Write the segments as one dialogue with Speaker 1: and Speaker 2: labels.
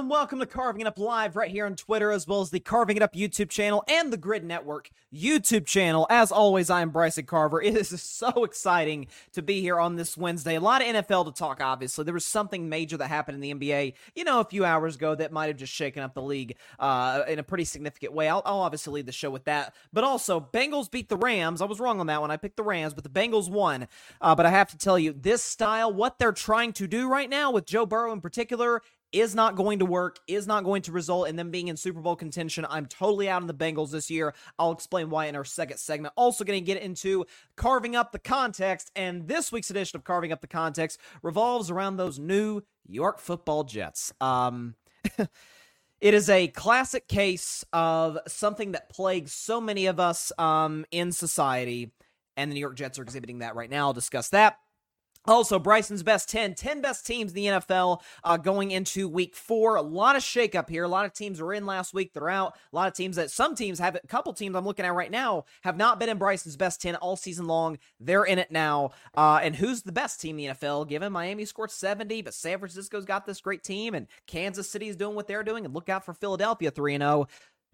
Speaker 1: and welcome to Carving It Up Live right here on Twitter, as well as the Carving It Up YouTube channel and the Gryd Network YouTube channel. As always, I am Bryson Carver. It is so exciting to be here on this Wednesday. A lot of NFL to talk, obviously. There was something major that happened in the NBA, you know, a few hours ago that might have just shaken up the league uh, in a pretty significant way. I'll, I'll obviously lead the show with that. But also, Bengals beat the Rams. I was wrong on that one. I picked the Rams, but the Bengals won. Uh, but I have to tell you, this style, what they're trying to do right now with Joe Burrow in particular, is not going to work, is not going to result in them being in Super Bowl contention. I'm totally out on the Bengals this year. I'll explain why in our second segment. Also, going to get into carving up the context, and this week's edition of Carving Up the Context revolves around those New York football Jets. Um, It is a classic case of something that plagues so many of us um, in society, and the New York Jets are exhibiting that right now. I'll discuss that. Also, Bryson's best 10, 10 best teams in the NFL uh, going into week four. A lot of shakeup here. A lot of teams were in last week, they're out. A lot of teams that some teams have, a couple teams I'm looking at right now have not been in Bryson's best 10 all season long. They're in it now. Uh, and who's the best team in the NFL? Given Miami scored 70, but San Francisco's got this great team, and Kansas City is doing what they're doing. And look out for Philadelphia 3 0.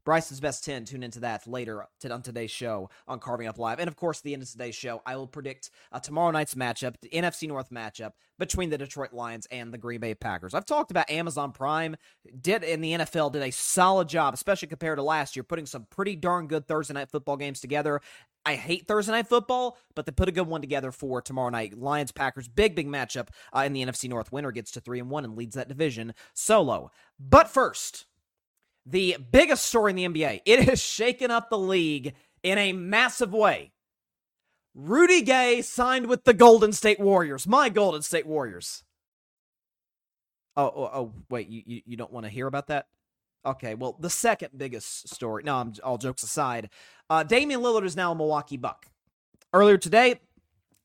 Speaker 1: Bryce's best 10. Tune into that later on today's show on Carving Up Live. And of course, the end of today's show, I will predict uh, tomorrow night's matchup, the NFC North matchup between the Detroit Lions and the Green Bay Packers. I've talked about Amazon Prime did in the NFL did a solid job, especially compared to last year, putting some pretty darn good Thursday night football games together. I hate Thursday night football, but they put a good one together for tomorrow night. Lions Packers, big big matchup uh, in the NFC North. Winner gets to three and one and leads that division solo. But first the biggest story in the NBA. It has shaken up the league in a massive way. Rudy Gay signed with the Golden State Warriors. My Golden State Warriors. Oh, oh, oh wait, you, you, you don't want to hear about that? Okay, well, the second biggest story. No, I'm all jokes aside. Uh, Damian Lillard is now a Milwaukee Buck. Earlier today,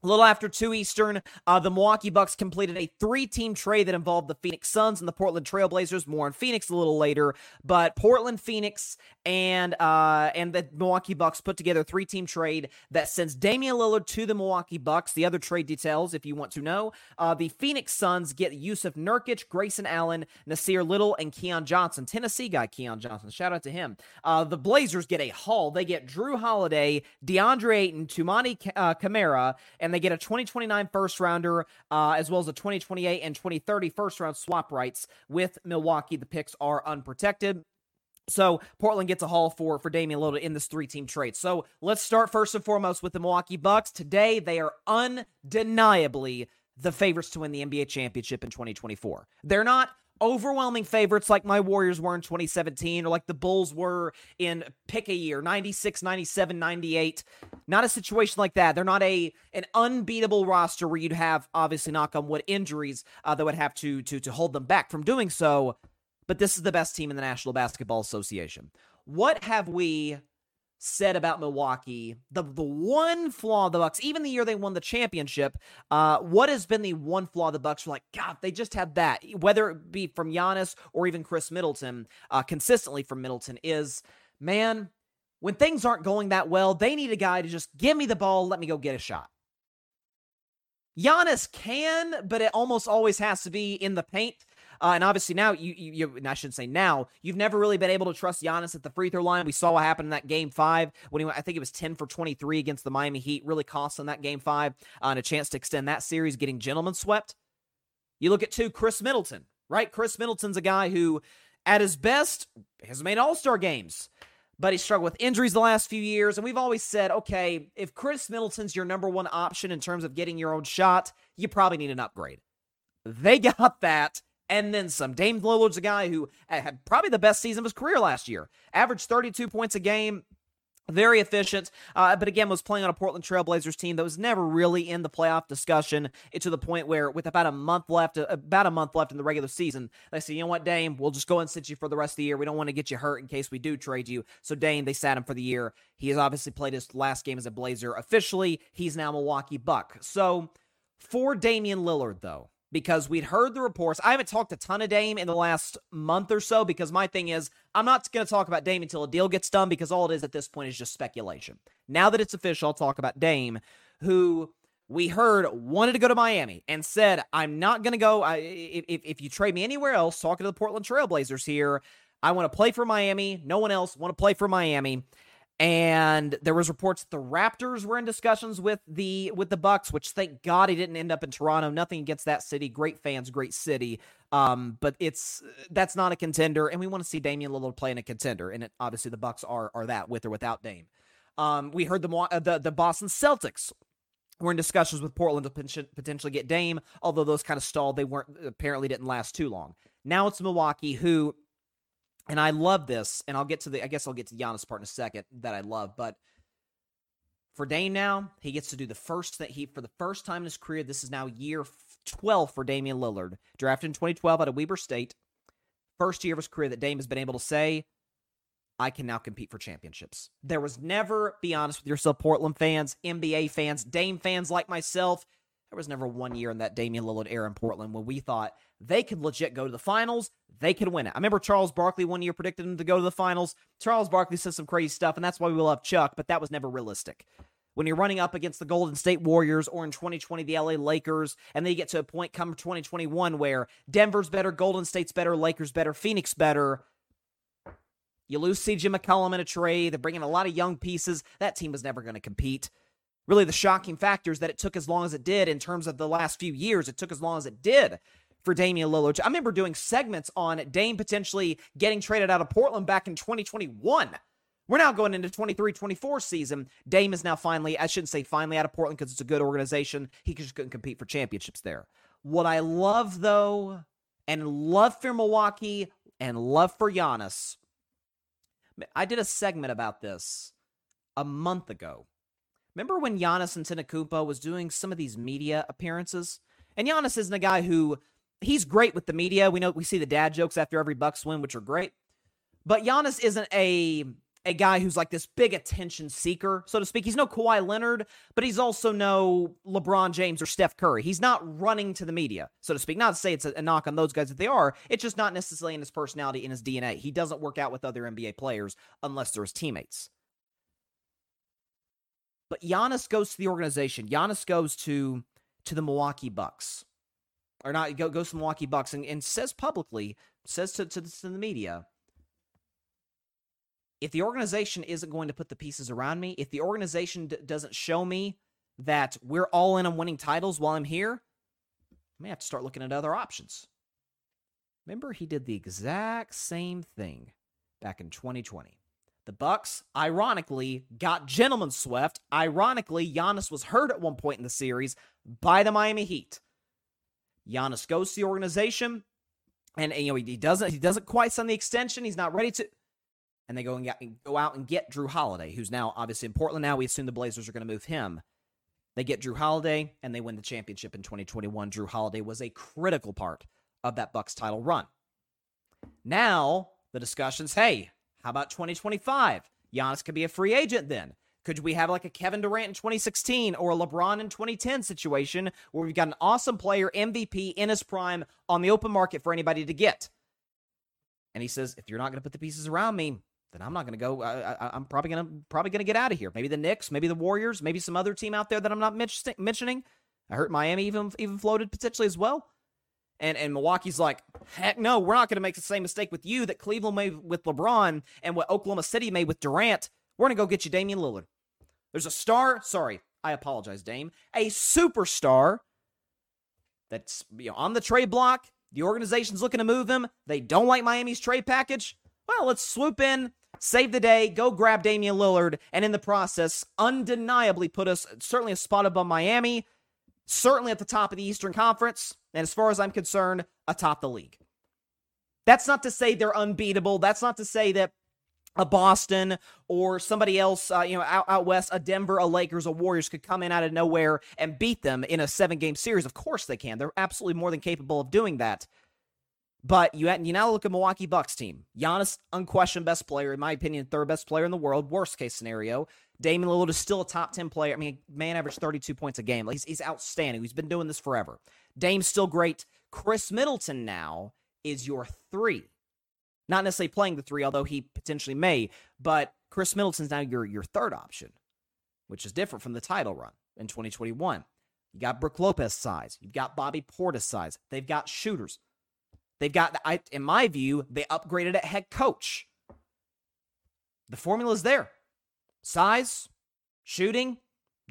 Speaker 1: a little after 2 Eastern, uh, the Milwaukee Bucks completed a three team trade that involved the Phoenix Suns and the Portland Trailblazers. More on Phoenix a little later. But Portland, Phoenix, and uh, and the Milwaukee Bucks put together a three team trade that sends Damian Lillard to the Milwaukee Bucks. The other trade details, if you want to know, uh, the Phoenix Suns get Jusuf Nurkic, Grayson Allen, Nassir Little, and Keon Johnson. Tennessee guy Keon Johnson. Shout out to him. Uh, the Blazers get a haul. They get Jrue Holiday, DeAndre Ayton, Toumani uh, Camara, and and they get a 2029 first rounder, uh, as well as a 2028 and 2030 first round swap rights with Milwaukee. The picks are unprotected. So Portland gets a haul for for Damian Lillard in this three team trade. So let's start first and foremost with the Milwaukee Bucks. Today they are undeniably the favorites to win the NBA championship in 2024. They're not overwhelming favorites like my Warriors were in 2017 or like the Bulls were in pick a year 96 97 98 not a situation like that. They're not a an unbeatable roster where you'd have obviously knock on wood injuries uh, that would have to to to hold them back from doing so. But this is the best team in the National Basketball Association. What have we said about Milwaukee, the the one flaw of the Bucks, even the year they won the championship, uh, what has been the one flaw of the Bucks? We're like, God, they just have that. Whether it be from Giannis or even Khris Middleton, uh, consistently from Middleton, is man, when things aren't going that well, they need a guy to just give me the ball, let me go get a shot. Giannis can, but it almost always has to be in the paint. Uh, and obviously now you, you, you I shouldn't say now, you've never really been able to trust Giannis at the free throw line. We saw what happened in that game five when he I think it was 10 for 23 against the Miami Heat, really cost them that game five uh, and a chance to extend that series, getting gentlemen swept. You look at two, Khris Middleton, right? Khris Middleton's a guy who, at his best, has made all star games but he struggled with injuries the last few years. And we've always said, okay, if Khris Middleton's your number one option in terms of getting your own shot, you probably need an upgrade. They got that and then some. Dame Lillard's a guy who had probably the best season of his career last year. Averaged 32 points a game, very efficient, uh, but again was playing on a Portland Trailblazers team that was never really in the playoff discussion. To the point where, with about a month left, uh, about a month left in the regular season, they said, "You know what, Dame? We'll just go and sit you for the rest of the year. We don't want to get you hurt in case we do trade you." So Dame, they sat him for the year. He has obviously played his last game as a Blazer officially. He's now Milwaukee Buck. So for Damian Lillard, though, because we'd heard the reports. I haven't talked a ton of Dame in the last month or so because my thing is I'm not going to talk about Dame until a deal gets done because all it is at this point is just speculation. Now that it's official, I'll talk about Dame, who we heard wanted to go to Miami and said, I'm not going to go. I, if, if you trade me anywhere else, talking to the Portland Trailblazers here, I want to play for Miami. No one else want to play for Miami. And there was reports the Raptors were in discussions with the with the Bucks, which thank God he didn't end up in Toronto. Nothing against that city, great fans, great city. Um, but it's that's not a contender, and we want to see Damian Lillard play in a contender. And it, obviously, the Bucks are are that with or without Dame. Um, we heard the the the Boston Celtics were in discussions with Portland to potentially get Dame, although those kind of stalled. They weren't apparently didn't last too long. Now it's Milwaukee, who and I love this, and I'll get to the I guess I'll get to the Giannis part in a second that I love, but for Dame now, he gets to do the first that he for the first time in his career. This is now year 12 for Damian Lillard, drafted in 2012 out of Weber State. First year of his career that Dame has been able to say, I can now compete for championships. There was never, be honest with yourself, Portland fans, NBA fans, Dame fans like myself, there was never one year in that Damian Lillard era in Portland when we thought they could legit go to the finals. They could win it. I remember Charles Barkley one year predicted them to go to the finals. Charles Barkley said some crazy stuff, and that's why we love Chuck, but that was never realistic. When you're running up against the Golden State Warriors or in 2020 the LA Lakers, and then you get to a point come 2021 where Denver's better, Golden State's better, Lakers better, Phoenix better. You lose CJ McCollum in a trade. They're bringing a lot of young pieces. That team was never going to compete really the shocking factor is that it took as long as it did in terms of the last few years. It took as long as it did for Damian Lillard. I remember doing segments on Dame potentially getting traded out of Portland back in 2021. We're now going into 23 24 season. Dame is now finally, I shouldn't say finally out of Portland because it's a good organization. He just couldn't compete for championships there. What I love, though, and love for Milwaukee and love for Giannis, I did a segment about this a month ago Remember when Giannis and Antetokounmpo was doing some of these media appearances? And Giannis isn't a guy who he's great with the media. We know we see the dad jokes after every Bucks win, which are great. But Giannis isn't a a guy who's like this big attention seeker, so to speak. He's no Kawhi Leonard, but he's also no LeBron James or Steph Curry. He's not running to the media, so to speak. Not to say it's a, knock on those guys that they are. It's just not necessarily in his personality, in his DNA. He doesn't work out with other NBA players unless they're his teammates. But Giannis goes to the organization. Giannis goes to to the Milwaukee Bucks, or not? Go, goes to the Milwaukee Bucks and, and says publicly, says to, to, to the media, if the organization isn't going to put the pieces around me, if the organization d- doesn't show me that we're all in on winning titles while I'm here, I may have to start looking at other options. Remember, he did the exact same thing back in 2020. The Bucks, ironically, got gentlemen swept. Ironically, Giannis was hurt at one point in the series by the Miami Heat. Giannis goes to the organization, and, and you know he, he, doesn't he doesn't quite sign the extension. He's not ready to, and they go and get, go out and get Jrue Holiday, who's now obviously in Portland. Now we assume the Blazers are going to move him. They get Jrue Holiday, and they win the championship in 2021. Jrue Holiday was a critical part of that Bucks title run. Now the discussions, hey, how about 2025? Giannis could be a free agent then. Could we have like a Kevin Durant in 2016 or a LeBron in 2010 situation where we've got an awesome player, MVP in his prime on the open market for anybody to get? And he says, if you're not going to put the pieces around me, then I'm not going to go. I, am probably going to probably going to get out of here. Maybe the Knicks, maybe the Warriors, maybe some other team out there that I'm not mentioning. I heard Miami even even floated potentially as well. And and Milwaukee's like, heck no, we're not going to make the same mistake with you that Cleveland made with LeBron and what Oklahoma City made with Durant. We're going to go get you Damian Lillard. There's a star. Sorry, I apologize, Dame. A superstar that's you know, on the trade block. The organization's looking to move him. They don't like Miami's trade package. Well, let's swoop in, save the day, go grab Damian Lillard, and in the process, undeniably put us certainly a spot above Miami, certainly at the top of the Eastern Conference and as far as I'm concerned, atop the league. That's not to say they're unbeatable. That's not to say that a Boston or somebody else, uh, you know, out, out west, a Denver, a Lakers, a Warriors could come in out of nowhere and beat them in a seven game series. Of course they can. They're absolutely more than capable of doing that. But you, you now look at Milwaukee Bucks team. Giannis, unquestioned best player, in my opinion, third best player in the world. Worst case scenario. Damian Lillard is still a top 10 player. I mean, man averaged 32 points a game. He's, he's outstanding. He's been doing this forever. Dame's still great. Khris Middleton now is your three. Not necessarily playing the three, although he potentially may, but Khris Middleton's now your, your third option, which is different from the title run in 2021. You got Brook Lopez size. You've got Bobby Portis size. They've got shooters. They've got, I, in my view, they upgraded at head coach. The formula is there. Size, shooting,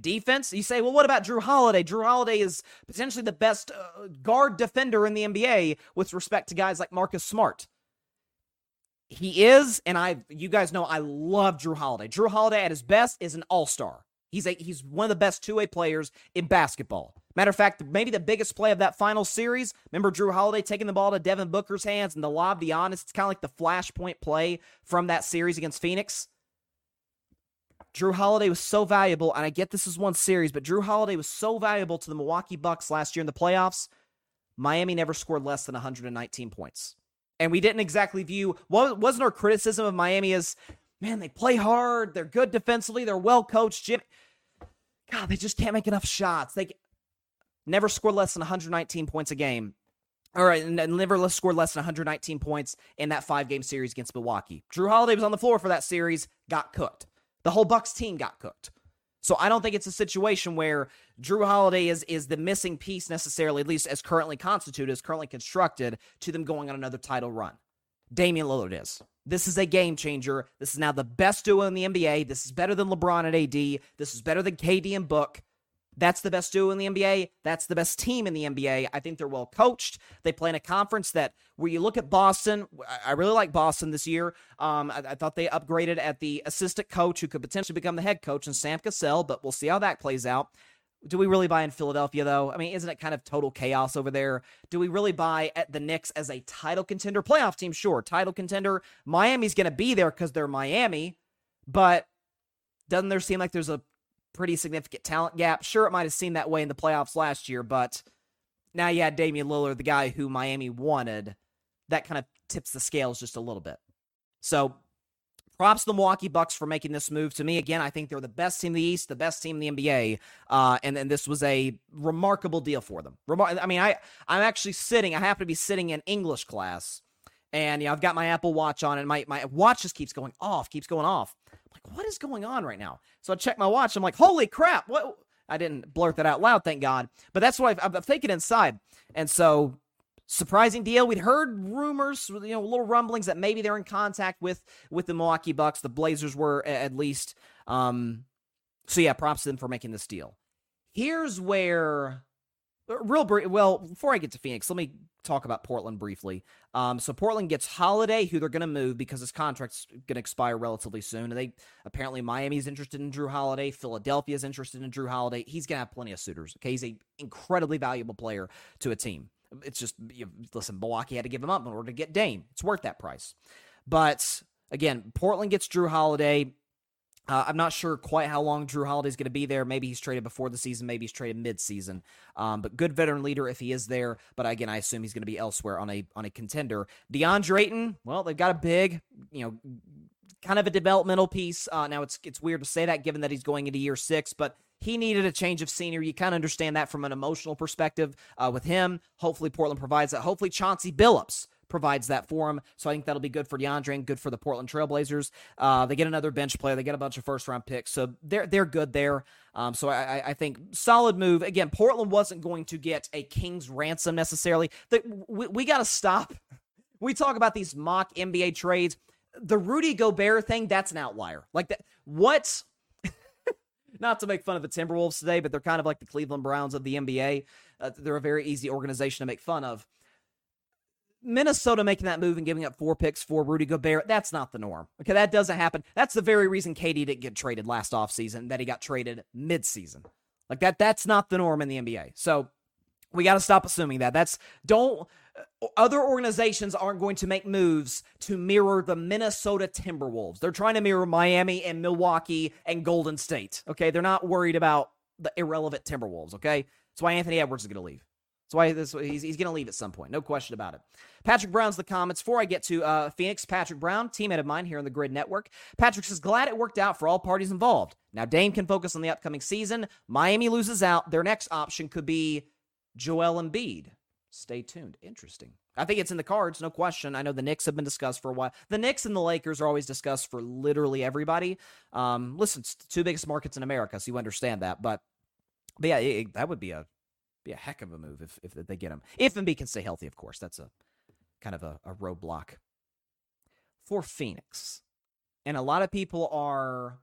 Speaker 1: defense. You say, well, what about Jrue Holiday? Jrue Holiday is potentially the best uh, guard defender in the NBA with respect to guys like Marcus Smart. He is, and I, you guys know, I love Jrue Holiday. Jrue Holiday at his best is an all star. He's a he's one of the best two way players in basketball. Matter of fact, maybe the biggest play of that final series. Remember Jrue Holiday taking the ball to Devin Booker's hands and the lob, the honest. It's kind of like the flashpoint play from that series against Phoenix. Jrue Holiday was so valuable, and I get this is one series, but Jrue Holiday was so valuable to the Milwaukee Bucks last year in the playoffs. Miami never scored less than 119 points. And we didn't exactly view what wasn't our criticism of Miami as man, they play hard, they're good defensively, they're well coached. Jim, God, they just can't make enough shots. They never score less than 119 points a game. All right, and never less scored less than 119 points in that five game series against Milwaukee. Jrue Holiday was on the floor for that series, got cooked. The whole Bucks team got cooked. So I don't think it's a situation where Jrue Holiday is is the missing piece necessarily, at least as currently constituted, as currently constructed, to them going on another title run. Damian Lillard is. This is a game changer. This is now the best duo in the NBA. This is better than LeBron and AD. This is better than KD and Book. That's the best duo in the NBA. That's the best team in the NBA. I think they're well coached. They play in a conference that, where you look at Boston, I really like Boston this year. Um, I, I, thought they upgraded at the assistant coach who could potentially become the head coach in Sam Cassell, but we'll see how that plays out. Do we really buy in Philadelphia, though? I mean, isn't it kind of total chaos over there? Do we really buy at the Knicks as a title contender? Playoff team, sure. Title contender. Miami's going to be there because they're Miami, but doesn't there seem like there's a pretty significant talent gap. Sure, it might have seemed that way in the playoffs last year, but now you had Damian Lillard, the guy who Miami wanted. That kind of tips the scales just a little bit. So props to the Milwaukee Bucks for making this move. To me, again, I think they're the best team in the East, the best team in the NBA, uh, and and this was a remarkable deal for them. Remar- I mean, I I'm actually sitting. I happen to be sitting in English class, and you know, I've got my Apple Watch on, and my my watch just keeps going off, keeps going off. I'm what is going on right now? So I check my watch. I'm like, holy crap! What? I didn't blurt that out loud, thank God. But that's what I've, I've taken inside, and so surprising deal. We'd heard rumors, you know, little rumblings that maybe they're in contact with with the Milwaukee Bucks. The Blazers were at least. Um, so yeah, props to them for making this deal. Here's where real brief. Well, before I get to Phoenix, let me talk about Portland briefly. Um, so Portland gets Holiday, who they're going to move because his contract's going to expire relatively soon. And they apparently Miami's interested in Jrue Holiday, Philadelphia's interested in Jrue Holiday. He's going to have plenty of suitors. Okay, he's a incredibly valuable player to a team. It's just you know, listen, Milwaukee had to give him up in order to get Dame. It's worth that price. But again, Portland gets Jrue Holiday. Uh, I'm not sure quite how long Jrue Holiday is going to be there. Maybe he's traded before the season. Maybe he's traded mid-season. Um, but good veteran leader if he is there. But again, I assume he's going to be elsewhere on a on a contender. DeAndre Ayton. Well, they've got a big, you know, kind of a developmental piece. Uh, now it's it's weird to say that given that he's going into year six, but he needed a change of scenery. You kind of understand that from an emotional perspective uh, with him. Hopefully, Portland provides that. Hopefully, Chauncey Billups provides that for him. So I think that'll be good for DeAndre and good for the Portland Trailblazers. Uh, they get another bench player. They get a bunch of first round picks. So they're they're good there. Um, so I, I think solid move. Again, Portland wasn't going to get a king's ransom necessarily. The, we, we got to stop. We talk about these mock NBA trades. The Rudy Gobert thing, that's an outlier. Like that. What? Not to make fun of the Timberwolves today, but they're kind of like the Cleveland Browns of the NBA. Uh, they're a very easy organization to make fun of. Minnesota making that move and giving up four picks for Rudy Gobert, that's not the norm. Okay, that doesn't happen. That's the very reason KD didn't get traded last offseason, that he got traded midseason. Like that, that's not the norm in the NBA. So we got to stop assuming that. That's don't uh, other organizations aren't going to make moves to mirror the Minnesota Timberwolves. They're trying to mirror Miami and Milwaukee and Golden State. Okay, they're not worried about the irrelevant Timberwolves. Okay, that's why Anthony Edwards is going to leave. That's why this, he's, he's going to leave at some point. No question about it. Patrick Brown's the comments. Before I get to uh, Phoenix, Patrick Brown, teammate of mine here on the Gryd Network. Patrick says, glad it worked out for all parties involved. Now Dame can focus on the upcoming season. Miami loses out. Their next option could be Joel Embiid. Stay tuned. Interesting. I think it's in the cards, no question. I know the Knicks have been discussed for a while. The Knicks and the Lakers are always discussed for literally everybody. Um, listen, it's the two biggest markets in America, so you understand that. But But yeah, it, that would be a be a heck of a move if if they get him. If Embiid can stay healthy, of course. That's a kind of a, a roadblock for Phoenix. And a lot of people are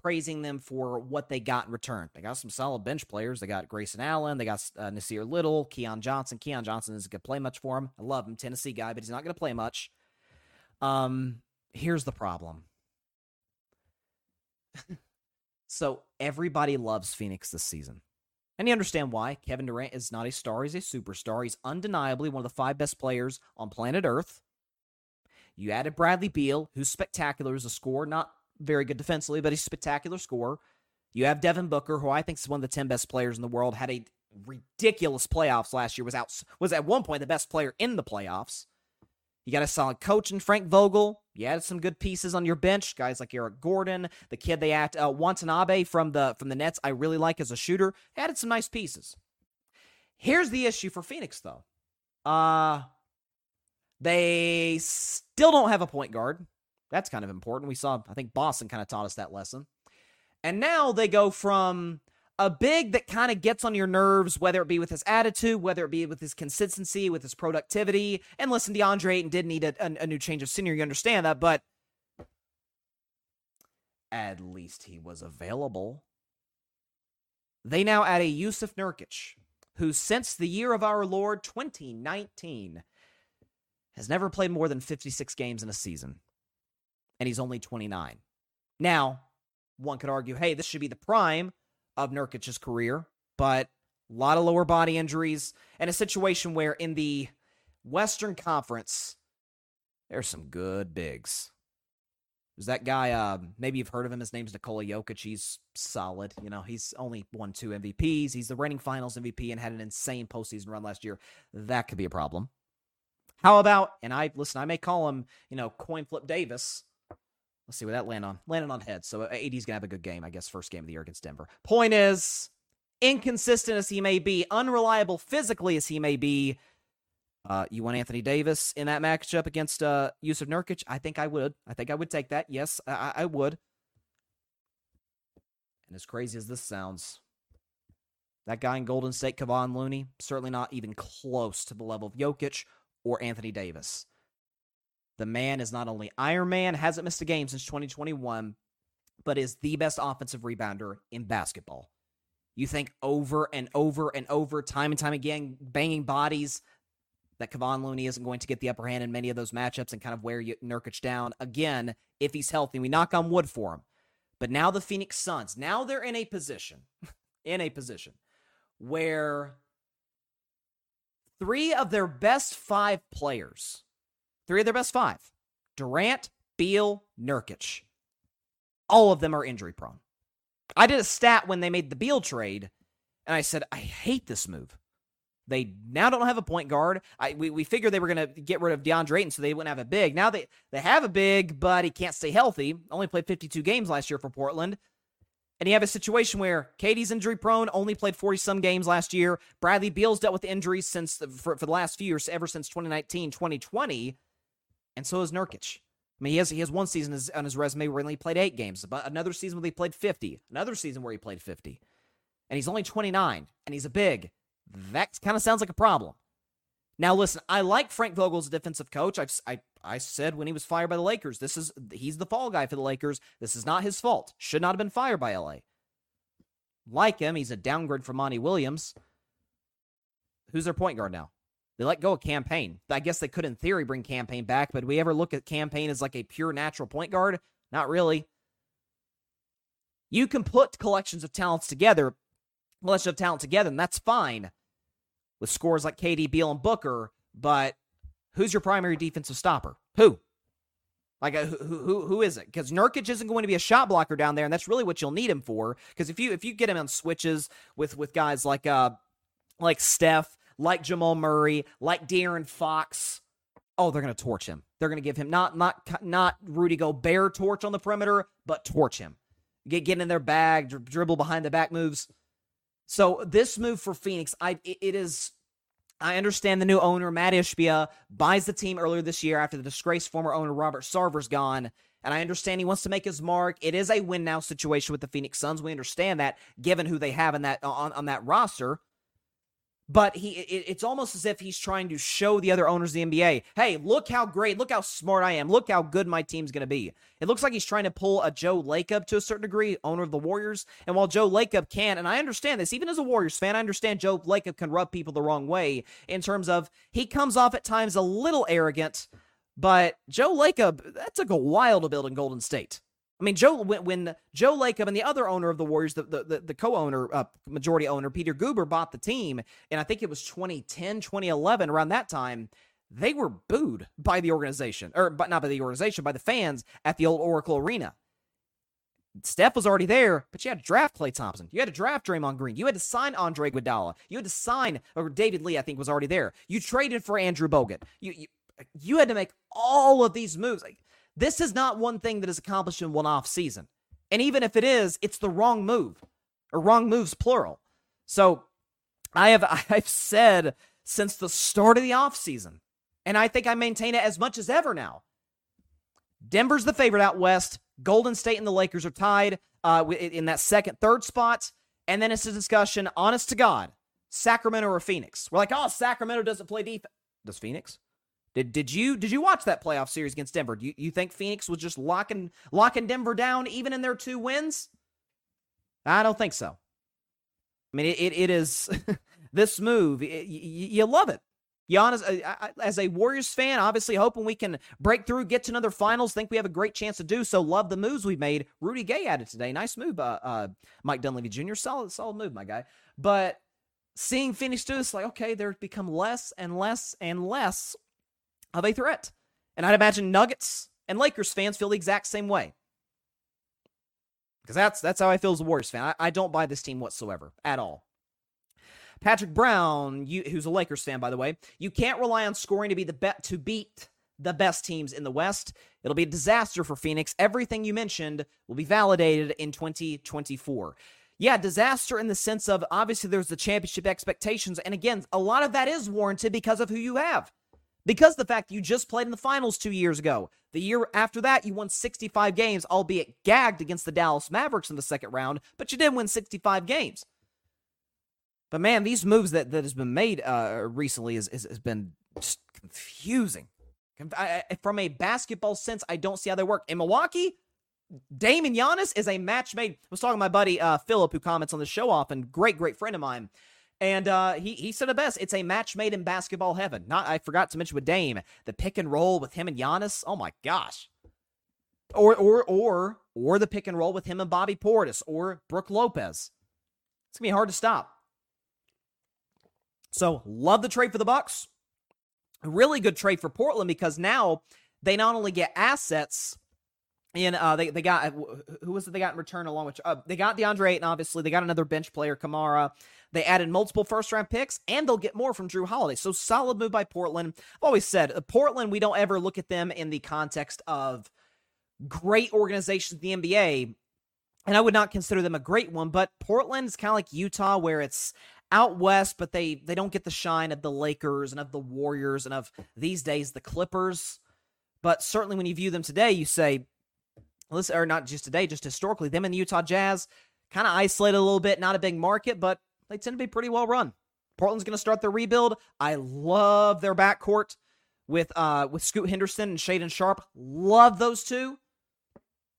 Speaker 1: praising them for what they got in return. They got some solid bench players. They got Grayson Allen. They got uh, Nassir Little, Keon Johnson. Keon Johnson isn't going to play much for him. I love him, Tennessee guy, but he's not going to play much. Um, here's the problem. so everybody loves Phoenix this season. And you understand why. Kevin Durant is not a star, he's a superstar. He's undeniably one of the five best players on planet Earth. You added Bradley Beal, who's spectacular as a scorer, not very good defensively, but he's a spectacular scorer. You have Devin Booker, who I think is one of the 10 best players in the world, had a ridiculous playoffs last year, was out was at one point the best player in the playoffs. You got a solid coach in Frank Vogel. You added some good pieces on your bench, guys like Eric Gordon, the kid they added uh, Watanabe from the from the Nets. I really like as a shooter. Added some nice pieces. Here's the issue for Phoenix, though. Uh they still don't have a point guard. That's kind of important. We saw, I think Boston kind of taught us that lesson. And now they go from a big that kind of gets on your nerves, whether it be with his attitude, whether it be with his consistency, with his productivity. And listen, DeAndre Ayton did need a, a, a new change of scenery. You understand that, but at least he was available. They now add a Jusuf Nurkic, who since the year of our Lord 2019 has never played more than 56 games in a season and he's only 29. Now, one could argue, hey, this should be the prime of Nurkic's career, but a lot of lower body injuries and a situation where in the Western Conference, there's some good bigs. There's that guy, uh, maybe you've heard of him. His name's Nikola Jokic. He's solid. You know, he's only won two MVPs. He's the reigning finals MVP and had an insane postseason run last year. That could be a problem. How about, and I listen, I may call him, you know, coin flip Davis. Let's see where that land on. Landed on heads. So AD's gonna have a good game, I guess. First game of the year against Denver. Point is, inconsistent as he may be, unreliable physically as he may be, uh, you want Anthony Davis in that matchup against uh, Jusuf Nurkic? I think I would. I think I would take that. Yes, I, I would. And as crazy as this sounds, that guy in Golden State, Kevon Looney, certainly not even close to the level of Jokic or Anthony Davis. The man is not only Iron Man, hasn't missed a game since 2021, but is the best offensive rebounder in basketball. You think over and over and over, time and time again, banging bodies, that Kevon Looney isn't going to get the upper hand in many of those matchups and kind of wear Nurkic down again if he's healthy. We knock on wood for him. But now the Phoenix Suns, now they're in a position, in a position where three of their best five players Three of their best five Durant, Beal, Nurkic. All of them are injury prone. I did a stat when they made the Beal trade, and I said, I hate this move. They now don't have a point guard. I, we, we figured they were going to get rid of DeAndre Ayton so they wouldn't have a big. Now they, they have a big, but he can't stay healthy. Only played 52 games last year for Portland. And you have a situation where KD's injury prone, only played 40 some games last year. Bradley Beal's dealt with injuries since the, for, for the last few years, ever since 2019, 2020 and so is Nurkic. I mean, he has he has one season on his resume where he only played eight games, but another season where he played 50, another season where he played 50, and he's only 29, and he's a big. That kind of sounds like a problem. Now, listen, I like Frank Vogel as a defensive coach. I've, I I said when he was fired by the Lakers, this is he's the fall guy for the Lakers. This is not his fault. Should not have been fired by LA. Like him, he's a downgrade from Monty Williams. Who's their point guard now? They let go of Cam Payne. I guess they could, in theory, bring Cam Payne back, but we ever look at Cam Payne as like a pure natural point guard? Not really. You can put collections of talents together, collection of talent together, and that's fine with scores like KD, Beal, and Booker, but who's your primary defensive stopper? Who? Like, uh, who, who, who is it? Because Nurkic isn't going to be a shot blocker down there, and that's really what you'll need him for. Because if you if you get him on switches with with guys like uh like Steph like Jamal Murray, like De'Aaron Fox. Oh, they're going to torch him. They're going to give him not not not Rudy Gobert torch on the perimeter, but torch him. Get get in their bag, dri- dribble behind the back moves. So this move for Phoenix, I it, is. I understand the new owner Matt Ishbia buys the team earlier this year after the disgraced former owner Robert Sarver's gone. And I understand he wants to make his mark. It is a win now situation with the Phoenix Suns. We understand that given who they have in that on, on that roster. But he it, it's almost as if he's trying to show the other owners of the NBA, hey, look how great, look how smart I am, look how good my team's gonna be. It looks like he's trying to pull a Joe Lacob to a certain degree, owner of the Warriors. And while Joe Lacob can, and I understand this, even as a Warriors fan, I understand Joe Lacob can rub people the wrong way in terms of he comes off at times a little arrogant but Joe Lacob, that took a while to build in Golden State. I mean, Joe when, when Joe Lacob and the other owner of the Warriors, the the, the co-owner, uh, majority owner Peter Guber bought the team, and I think it was 2010, 2011, around that time. They were booed by the organization, or but not by the organization, by the fans at the old Oracle Arena. Steph was already there, but you had to draft Klay Thompson. You had to draft Draymond Green. You had to sign Andre Iguodala. You had to sign, or David Lee, I think, was already there. You traded for Andrew Bogut. You, you you had to make all of these moves. Like, this is not one thing that is accomplished in one off season. And even if it is, it's the wrong move or wrong moves, plural. So I have I've said since the start of the off season, and I think I maintain it as much as ever now. Denver's the favorite out west. Golden State and the Lakers are tied uh, in that second, third spot. And then it's a discussion, honest to God, Sacramento or Phoenix. We're like, oh, Sacramento doesn't play defense. Does Phoenix? Did did you did you watch that playoff series against Denver? Do you, you think Phoenix was just locking locking Denver down even in their two wins? I don't think so. I mean, it, it, it is this move. It, you, you, love it. Giannis, as a Warriors fan, obviously hoping we can break through, get to another finals. Think we have a great chance to do so. Love the moves we've made. Rudy Gay added today. Nice move, uh, uh, Mike Dunleavy Jr. Solid, solid move, my guy. But seeing Phoenix do this, like, okay, they're become less and less and less of a threat. And I'd imagine Nuggets and Lakers fans feel the exact same way. Because that's that's how I feel as a Warriors fan. I, I don't buy this team whatsoever at all. Patrick Brown, you, who's a Lakers fan, by the way, you can't rely on scoring to be the bet to beat the best teams in the West. It'll be a disaster for Phoenix. Everything you mentioned will be validated in 2024. Yeah, disaster in the sense of obviously there's the championship expectations. And again, a lot of that is warranted because of who you have because the fact you just played in the finals two years ago. The year after that, you won 65 games, albeit gagged against the Dallas Mavericks in the second round, but you did win 65 games. But man, these moves that, that has been made uh, recently has, has, has been confusing. I, from a basketball sense, I don't see how they work. In Milwaukee, Damon Giannis is a match made. I was talking to my buddy uh, Philip, who comments on the show often, great, great friend of mine. And uh, he he said the best. It's a match made in basketball heaven. Not I forgot to mention with Dame the pick and roll with him and Giannis. Oh my gosh. Or or or or the pick and roll with him and Bobby Portis or Brook Lopez. It's gonna be hard to stop. So love the trade for the Bucks. Really good trade for Portland because now they not only get assets and uh, they they got who was it they got in return along with uh, they got DeAndre Ayton obviously they got another bench player Camara they added multiple first round picks, and they'll get more from Jrue Holiday. So solid move by Portland. I've always said uh, Portland, we don't ever look at them in the context of great organizations the NBA. And I would not consider them a great one, but Portland is kind of like Utah, where it's out west, but they they don't get the shine of the Lakers and of the Warriors and of these days the Clippers. But certainly when you view them today, you say, listen, or not just today, just historically, them and the Utah Jazz kind of isolated a little bit, not a big market, but they tend to be pretty well run. Portland's going to start their rebuild. I love their backcourt with uh with Scoot Henderson and Shaedon Sharpe. Love those two.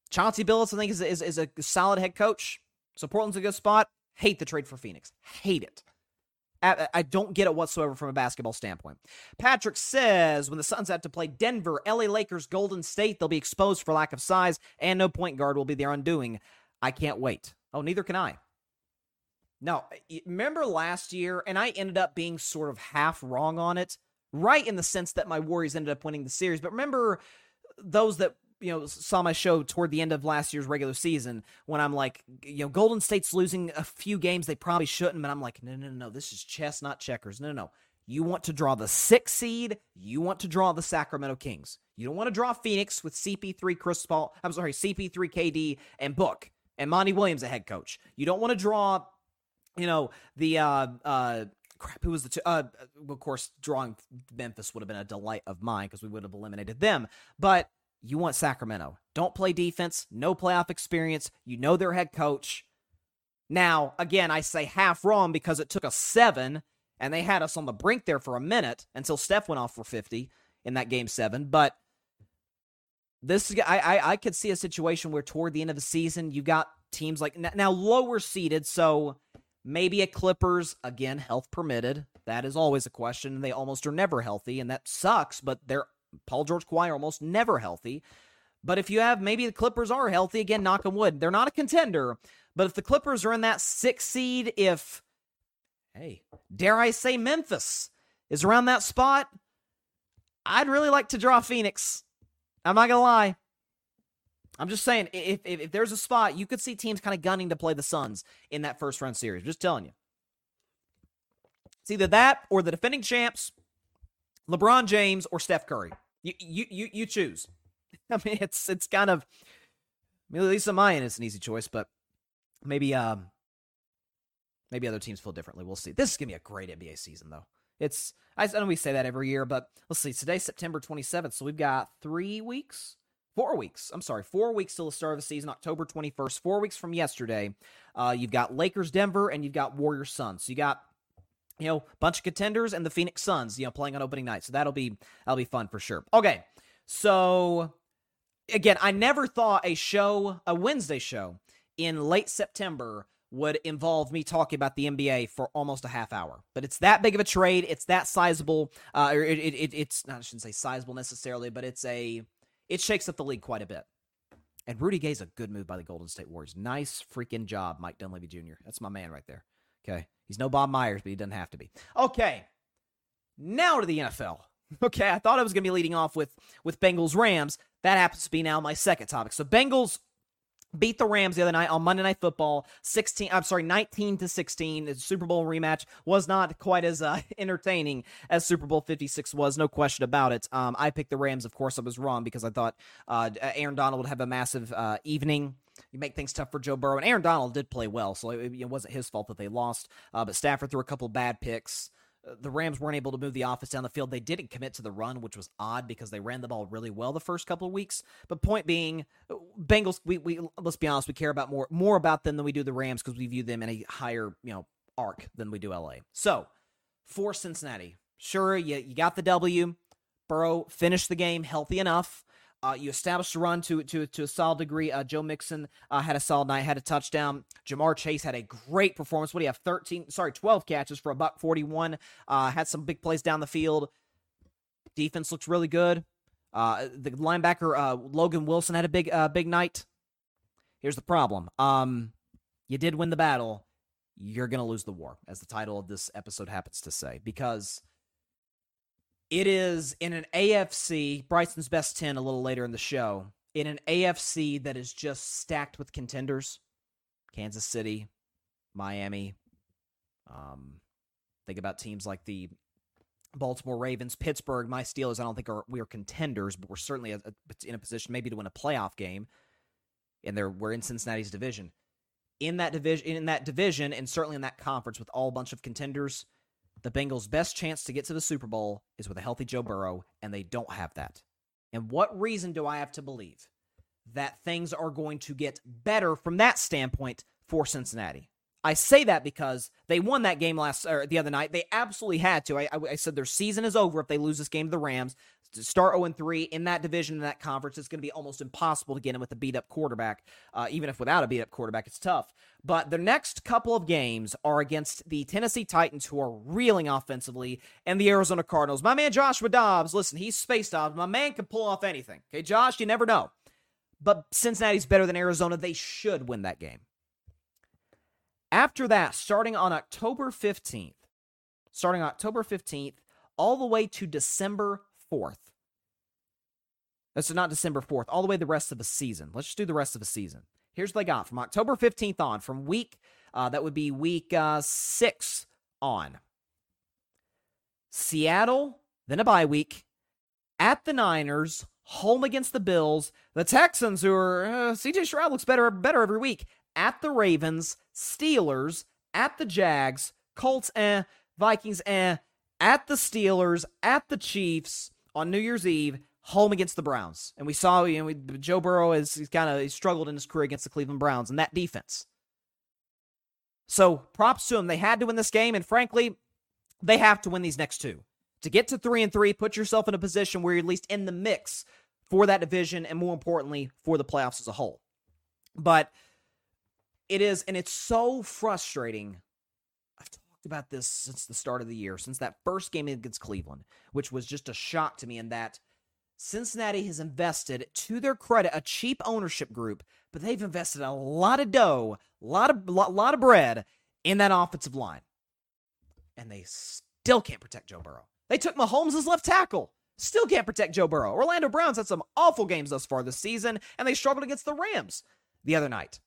Speaker 1: Chauncey Billups, I think, is, is, is a solid head coach. So Portland's a good spot. Hate the trade for Phoenix. Hate it. I don't get it whatsoever from a basketball standpoint. Patrick says when the Suns have to play Denver, LA Lakers, Golden State, they'll be exposed for lack of size, and no point guard will be their undoing. I can't wait. Oh, neither can I. No, remember last year, and I ended up being sort of half wrong on it, right in the sense that my Warriors ended up winning the series. But remember those that you know saw my show toward the end of last year's regular season when I'm like, you know, Golden State's losing a few games they probably shouldn't, but I'm like, no, no, no, no, this is chess, not checkers. No, no, no. You want to draw the six seed. You want to draw the Sacramento Kings. You don't want to draw Phoenix with CP3 Chris Paul. I'm sorry, CP3 KD and Book and Monty Williams, a head coach. You don't want to draw you know the uh uh crap who was the two uh of course drawing memphis would have been a delight of mine because we would have eliminated them but you want Sacramento. Don't play defense, no playoff experience. You know their head coach. Now, again, I say half wrong because it took a seven and they had us on the brink there for a minute until Steph went off for 50 in that game seven. But this, I, I, I could see a situation where toward the end of the season, you got teams like now lower seeded. So maybe a Clippers, again, health permitted. That is always a question. They almost are never healthy, and that sucks, but they're Paul George Kawhi are almost never healthy. But if you have maybe the Clippers are healthy, again, knock on wood, they're not a contender. But if the Clippers are in that six seed, if, hey, dare I say Memphis is around that spot, I'd really like to draw Phoenix. I'm not going to lie. I'm just saying, if, if, if, there's a spot, you could see teams kind of gunning to play the Suns in that first round series. Just telling you. It's either that or the defending champs, LeBron James or Steph Curry. You you you, you choose. I mean, it's it's kind of. I mean, on my it's an easy choice, but maybe um, maybe other teams feel differently. We'll see. This is gonna be a great NBA season, though. It's I, I know we say that every year, but let's see. Today's September 27th, so we've got three weeks four weeks. I'm sorry, four weeks till the start of the season, October 21st. Four weeks from yesterday. Uh, you've got Lakers, Denver, and you've got Warriors, Suns. So you got you know bunch of contenders and the Phoenix Suns. You know playing on opening night. So that'll be that'll be fun for sure. Okay, so again, I never thought a show, a Wednesday show in late September would involve me talking about the NBA for almost a half hour. But it's that big of a trade. It's that sizable. Uh, it, it, it, it's not, I shouldn't say sizable necessarily, but it's a it shakes up the league quite a bit. And Rudy Gay's a good move by the Golden State Warriors. Nice freaking job, Mike Dunleavy Jr. That's my man right there. Okay. He's no Bob Myers, but he doesn't have to be. Okay. Now to the NFL. Okay, I thought I was going to be leading off with with Bengals Rams. That happens to be now my second topic. So Bengals beat the Rams the other night on Monday Night Football, 16 I'm sorry, 19 to 16. The Super Bowl rematch was not quite as uh, entertaining as Super Bowl 56 was, no question about it. Um, I picked the Rams, of course I was wrong because I thought uh, Aaron Donald would have a massive uh, evening. You make things tough for Joe Burrow, and Aaron Donald did play well, so it, it wasn't his fault that they lost. Uh, but Stafford threw a couple bad picks the Rams weren't able to move the offense down the field. They didn't commit to the run, which was odd because they ran the ball really well the first couple of weeks. But point being, Bengals, we, we let's be honest, we care about more more about them than we do the Rams because we view them in a higher you know arc than we do LA. So for Cincinnati, sure you you got the W. Burrow finished the game healthy enough. Uh, you established a run to to to a solid degree. Uh, Joe Mixon uh, had a solid night, had a touchdown. Ja'Marr Chase had a great performance. What do you have? Thirteen, sorry, twelve catches for a buck forty-one. Uh, had some big plays down the field. Defense looks really good. Uh, the linebacker uh, Logan Wilson had a big big night. Here's the problem. Um, you did win the battle. You're gonna lose the war, as the title of this episode happens to say, because it is in an AFC, Bryson's best 10 a little later in the show, in an AFC that is just stacked with contenders Kansas City, Miami. Um, think about teams like the Baltimore Ravens, Pittsburgh, my Steelers. I don't think are we are contenders, but we're certainly a, a, in a position maybe to win a playoff game. And they're we're in Cincinnati's division. In that division, in that division, and certainly in that conference with all bunch of contenders, the Bengals' best chance to get to the Super Bowl is with a healthy Joe Burrow, and they don't have that. And what reason do I have to believe that things are going to get better from that standpoint for Cincinnati? I say that because they won that game last or the other night. They absolutely had to. I, I, I said their season is over if they lose this game to the Rams start 0 3 in that division, in that conference, it's going to be almost impossible to get in with a beat up quarterback. Uh, even if without a beat up quarterback, it's tough. But the next couple of games are against the Tennessee Titans, who are reeling offensively, and the Arizona Cardinals. My man Joshua Dobbs, listen, he's space Dobbs. My man can pull off anything. Okay, Josh, you never know. But Cincinnati's better than Arizona. They should win that game. After that, starting on October 15th, starting October 15th, all the way to December 4th. That's not December 4th, all the way the rest of the season. Let's just do the rest of the season. Here's what they got from October 15th on, from week, uh, that would be week uh, six on. Seattle, then a bye week, at the Niners, home against the Bills, the Texans, who are uh, CJ Stroud looks better better every week, at the Ravens, Steelers, at the Jags, Colts, eh, Vikings, eh, at the Steelers, at the Chiefs, on New Year's Eve, home against the Browns. And we saw, you know, we, Joe Burrow has kind of he struggled in his career against the Cleveland Browns and that defense. So props to them. They had to win this game, and frankly, they have to win these next two. To get to three and three, put yourself in a position where you're at least in the mix for that division and more importantly, for the playoffs as a whole. But it is, and it's so frustrating. Talked about this since the start of the year, since that first game against Cleveland, which was just a shock to me in that Cincinnati has invested, to their credit, a cheap ownership group, but they've invested a lot of dough, a lot of lot, lot of bread in that offensive line, and they still can't protect Joe Burrow. They took Mahomes as left tackle. Still can't protect Joe Burrow. Orlando Browns had some awful games thus far this season, and they struggled against the Rams the other night.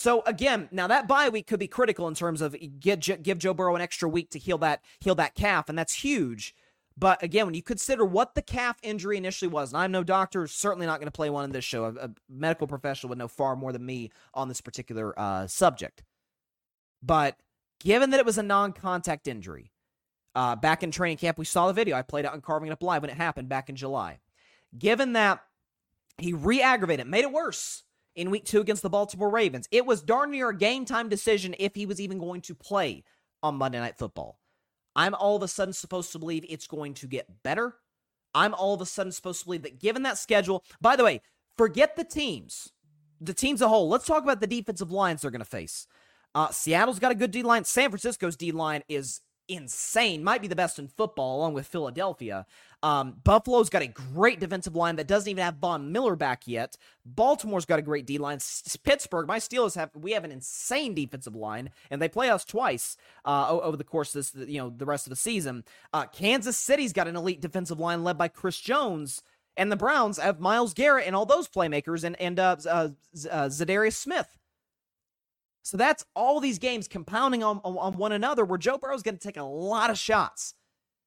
Speaker 1: So again, now that bye week could be critical in terms of get, give Joe Burrow an extra week to heal that heal that calf, and that's huge. But again, when you consider what the calf injury initially was, and I'm no doctor, certainly not going to play one in this show. A, a, medical professional would know far more than me on this particular uh, subject. But given that it was a non contact injury, uh, back in training camp, we saw the video. I played it on Carving It Up Live when it happened back in July. Given that he re aggravated, made it worse in week two against the Baltimore Ravens, it was darn near a game time decision if he was even going to play on Monday Night Football. I'm all of a sudden supposed to believe it's going to get better. I'm all of a sudden supposed to believe that given that schedule, by the way, forget the teams, the teams as a whole. Let's talk about the defensive lines they're going to face. Uh, Seattle's got a good D line. San Francisco's D line is insane, might be the best in football, along with Philadelphia. Um, Buffalo's got a great defensive line that doesn't even have Von Miller back yet. Baltimore's got a great D line. S- Pittsburgh, my Steelers have we have an insane defensive line, and they play us twice uh, over the course of this, you know, the rest of the season. Uh, Kansas City's got an elite defensive line led by Chris Jones. And the Browns have Myles Garrett and all those playmakers and and uh, uh, uh Za'Darius Smith. So that's all these games compounding on, on, on one another where Joe Burrow's going to take a lot of shots.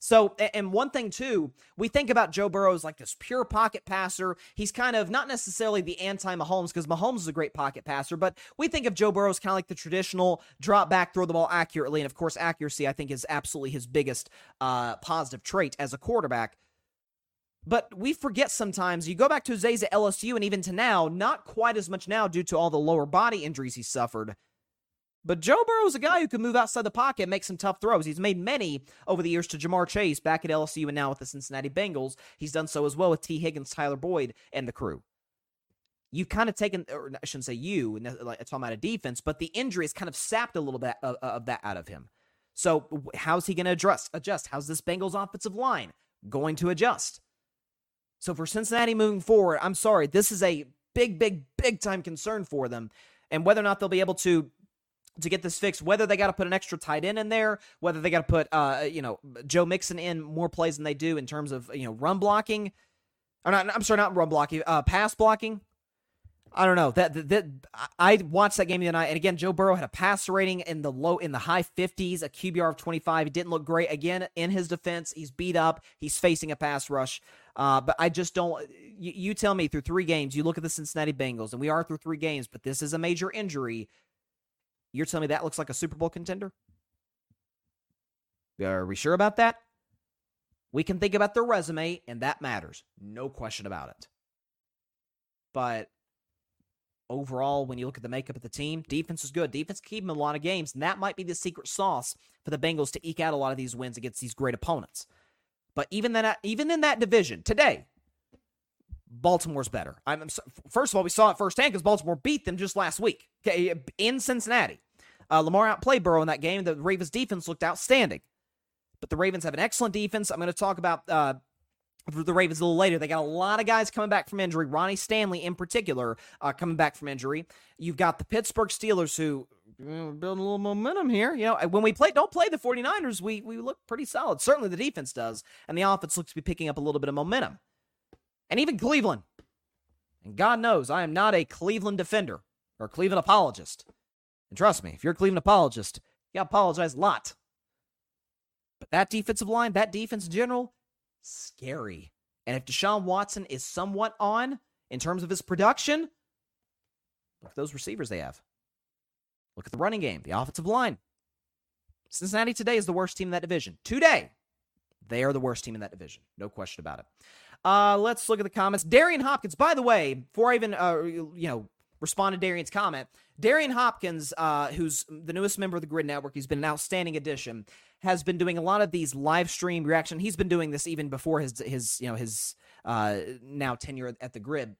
Speaker 1: So, and one thing too, we think about Joe Burrow as like this pure pocket passer. He's kind of not necessarily the anti Mahomes because Mahomes is a great pocket passer, but we think of Joe Burrow as kind of like the traditional drop back, throw the ball accurately. And of course, accuracy, I think, is absolutely his biggest uh, positive trait as a quarterback. But we forget sometimes, you go back to days at LSU and even to now, not quite as much now due to all the lower body injuries he suffered. But Joe Burrow is a guy who can move outside the pocket and make some tough throws. He's made many over the years to Ja'Marr Chase back at LSU and now with the Cincinnati Bengals. He's done so as well with Tee Higgins, Tyler Boyd, and the crew. You've kind of taken, or I shouldn't say you, like, talking about a defense, but the injury has kind of sapped a little bit of, of that out of him. So how's he going to adjust? Adjust? How's this Bengals offensive line going to adjust? So for Cincinnati moving forward, I'm sorry, this is a big, big, big time concern for them. And whether or not they'll be able to to get this fixed, whether they got to put an extra tight end in there, whether they got to put, uh, you know, Joe Mixon in more plays than they do in terms of, you know, run blocking, or not, I'm sorry, not run blocking, uh, pass blocking. I don't know that, that, that I watched that game the other night, and again, Joe Burrow had a passer rating in the low in the high 50s, a QBR of 25. He didn't look great. Again, in his defense, he's beat up. He's facing a pass rush. Uh, but I just don't. You, you tell me through three games, you look at the Cincinnati Bengals, and we are through three games, but this is a major injury. You're telling me that looks like a Super Bowl contender? Are we sure about that? We can think about their resume, and that matters. No question about it. But overall, when you look at the makeup of the team, defense is good. Defense keep them a lot of games, and that might be the secret sauce for the Bengals to eke out a lot of these wins against these great opponents. But even then, even in that division today, Baltimore's better. I'm first of all, we saw it firsthand because Baltimore beat them just last week okay, in Cincinnati. Uh, Lamar outplayed Burrow in that game. The Ravens' defense looked outstanding, but the Ravens have an excellent defense. I'm going to talk about uh, the Ravens a little later. They got a lot of guys coming back from injury. Ronnie Stanley, in particular, uh, coming back from injury. You've got the Pittsburgh Steelers who building a little momentum here. You know, when we play, don't play the 49ers, we we look pretty solid. Certainly the defense does, and the offense looks to be picking up a little bit of momentum. And even Cleveland. And God knows I am not a Cleveland defender or Cleveland apologist. And trust me, if you're a Cleveland apologist, you apologize a lot. But that defensive line, that defense in general, scary. And if Deshaun Watson is somewhat on in terms of his production, look at those receivers they have. Look at the running game, the offensive line. Cincinnati today is the worst team in that division. Today, they are the worst team in that division. No question about it. Uh, let's look at the comments. Darian Hopkins, by the way, before I even, uh, you know, respond to Darian's comment, Darian Hopkins, uh, who's the newest member of the Gryd Network, he's been an outstanding addition, has been doing a lot of these live stream reaction. He's been doing this even before his, his you know, his uh, now tenure at the Gryd.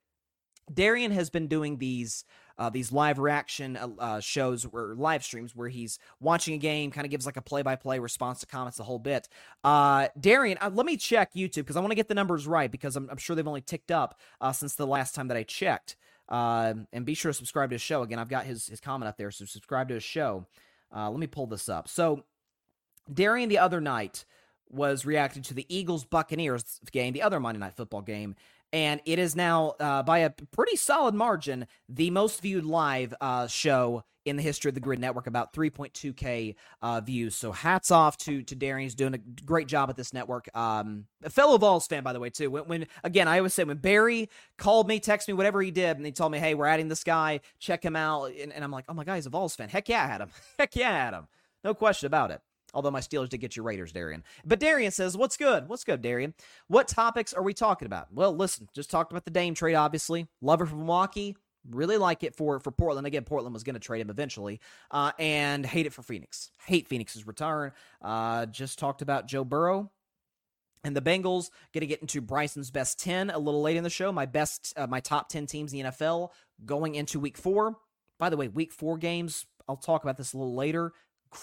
Speaker 1: Darian has been doing these uh, these live reaction uh, uh shows or live streams where he's watching a game, kind of gives like a play by play response to comments, the whole bit. Uh, Darian, uh, let me check YouTube because I want to get the numbers right because I'm, I'm sure they've only ticked up uh, since the last time that I checked. Um, and be sure to subscribe to his show. Again, I've got his his comment up there, so subscribe to his show. let me pull this up. So, Darian the other night was reacting to the Eagles Buccaneers game, the other Monday Night Football game, and it is now uh, by a pretty solid margin the most viewed live uh, show in the history of the Gryd Network, about 3.2k uh, views. So hats off to to Darian, he's doing a great job at this network. Um, a fellow Vols fan, by the way, too. When, when again, I always say when Barry called me, texted me, whatever he did, and he told me, "Hey, we're adding this guy, check him out," and, and I'm like, "Oh my god, he's a Vols fan. Heck yeah, Adam. Heck yeah, Adam. No question about it." Although my Steelers did get your Raiders, Darian. But Darian says, What's good? What's good, Darian? What topics are we talking about? Well, listen, just talked about the Dame trade, obviously. Lover from Milwaukee. Really like it for, for Portland. Again, Portland was going to trade him eventually. Uh, and hate it for Phoenix. Hate Phoenix's return. Uh, just talked about Joe Burrow. And the Bengals going to get into Bryson's best 10 a little late in the show. My best, uh, my top 10 teams in the NFL going into week four. By the way, week four games, I'll talk about this a little later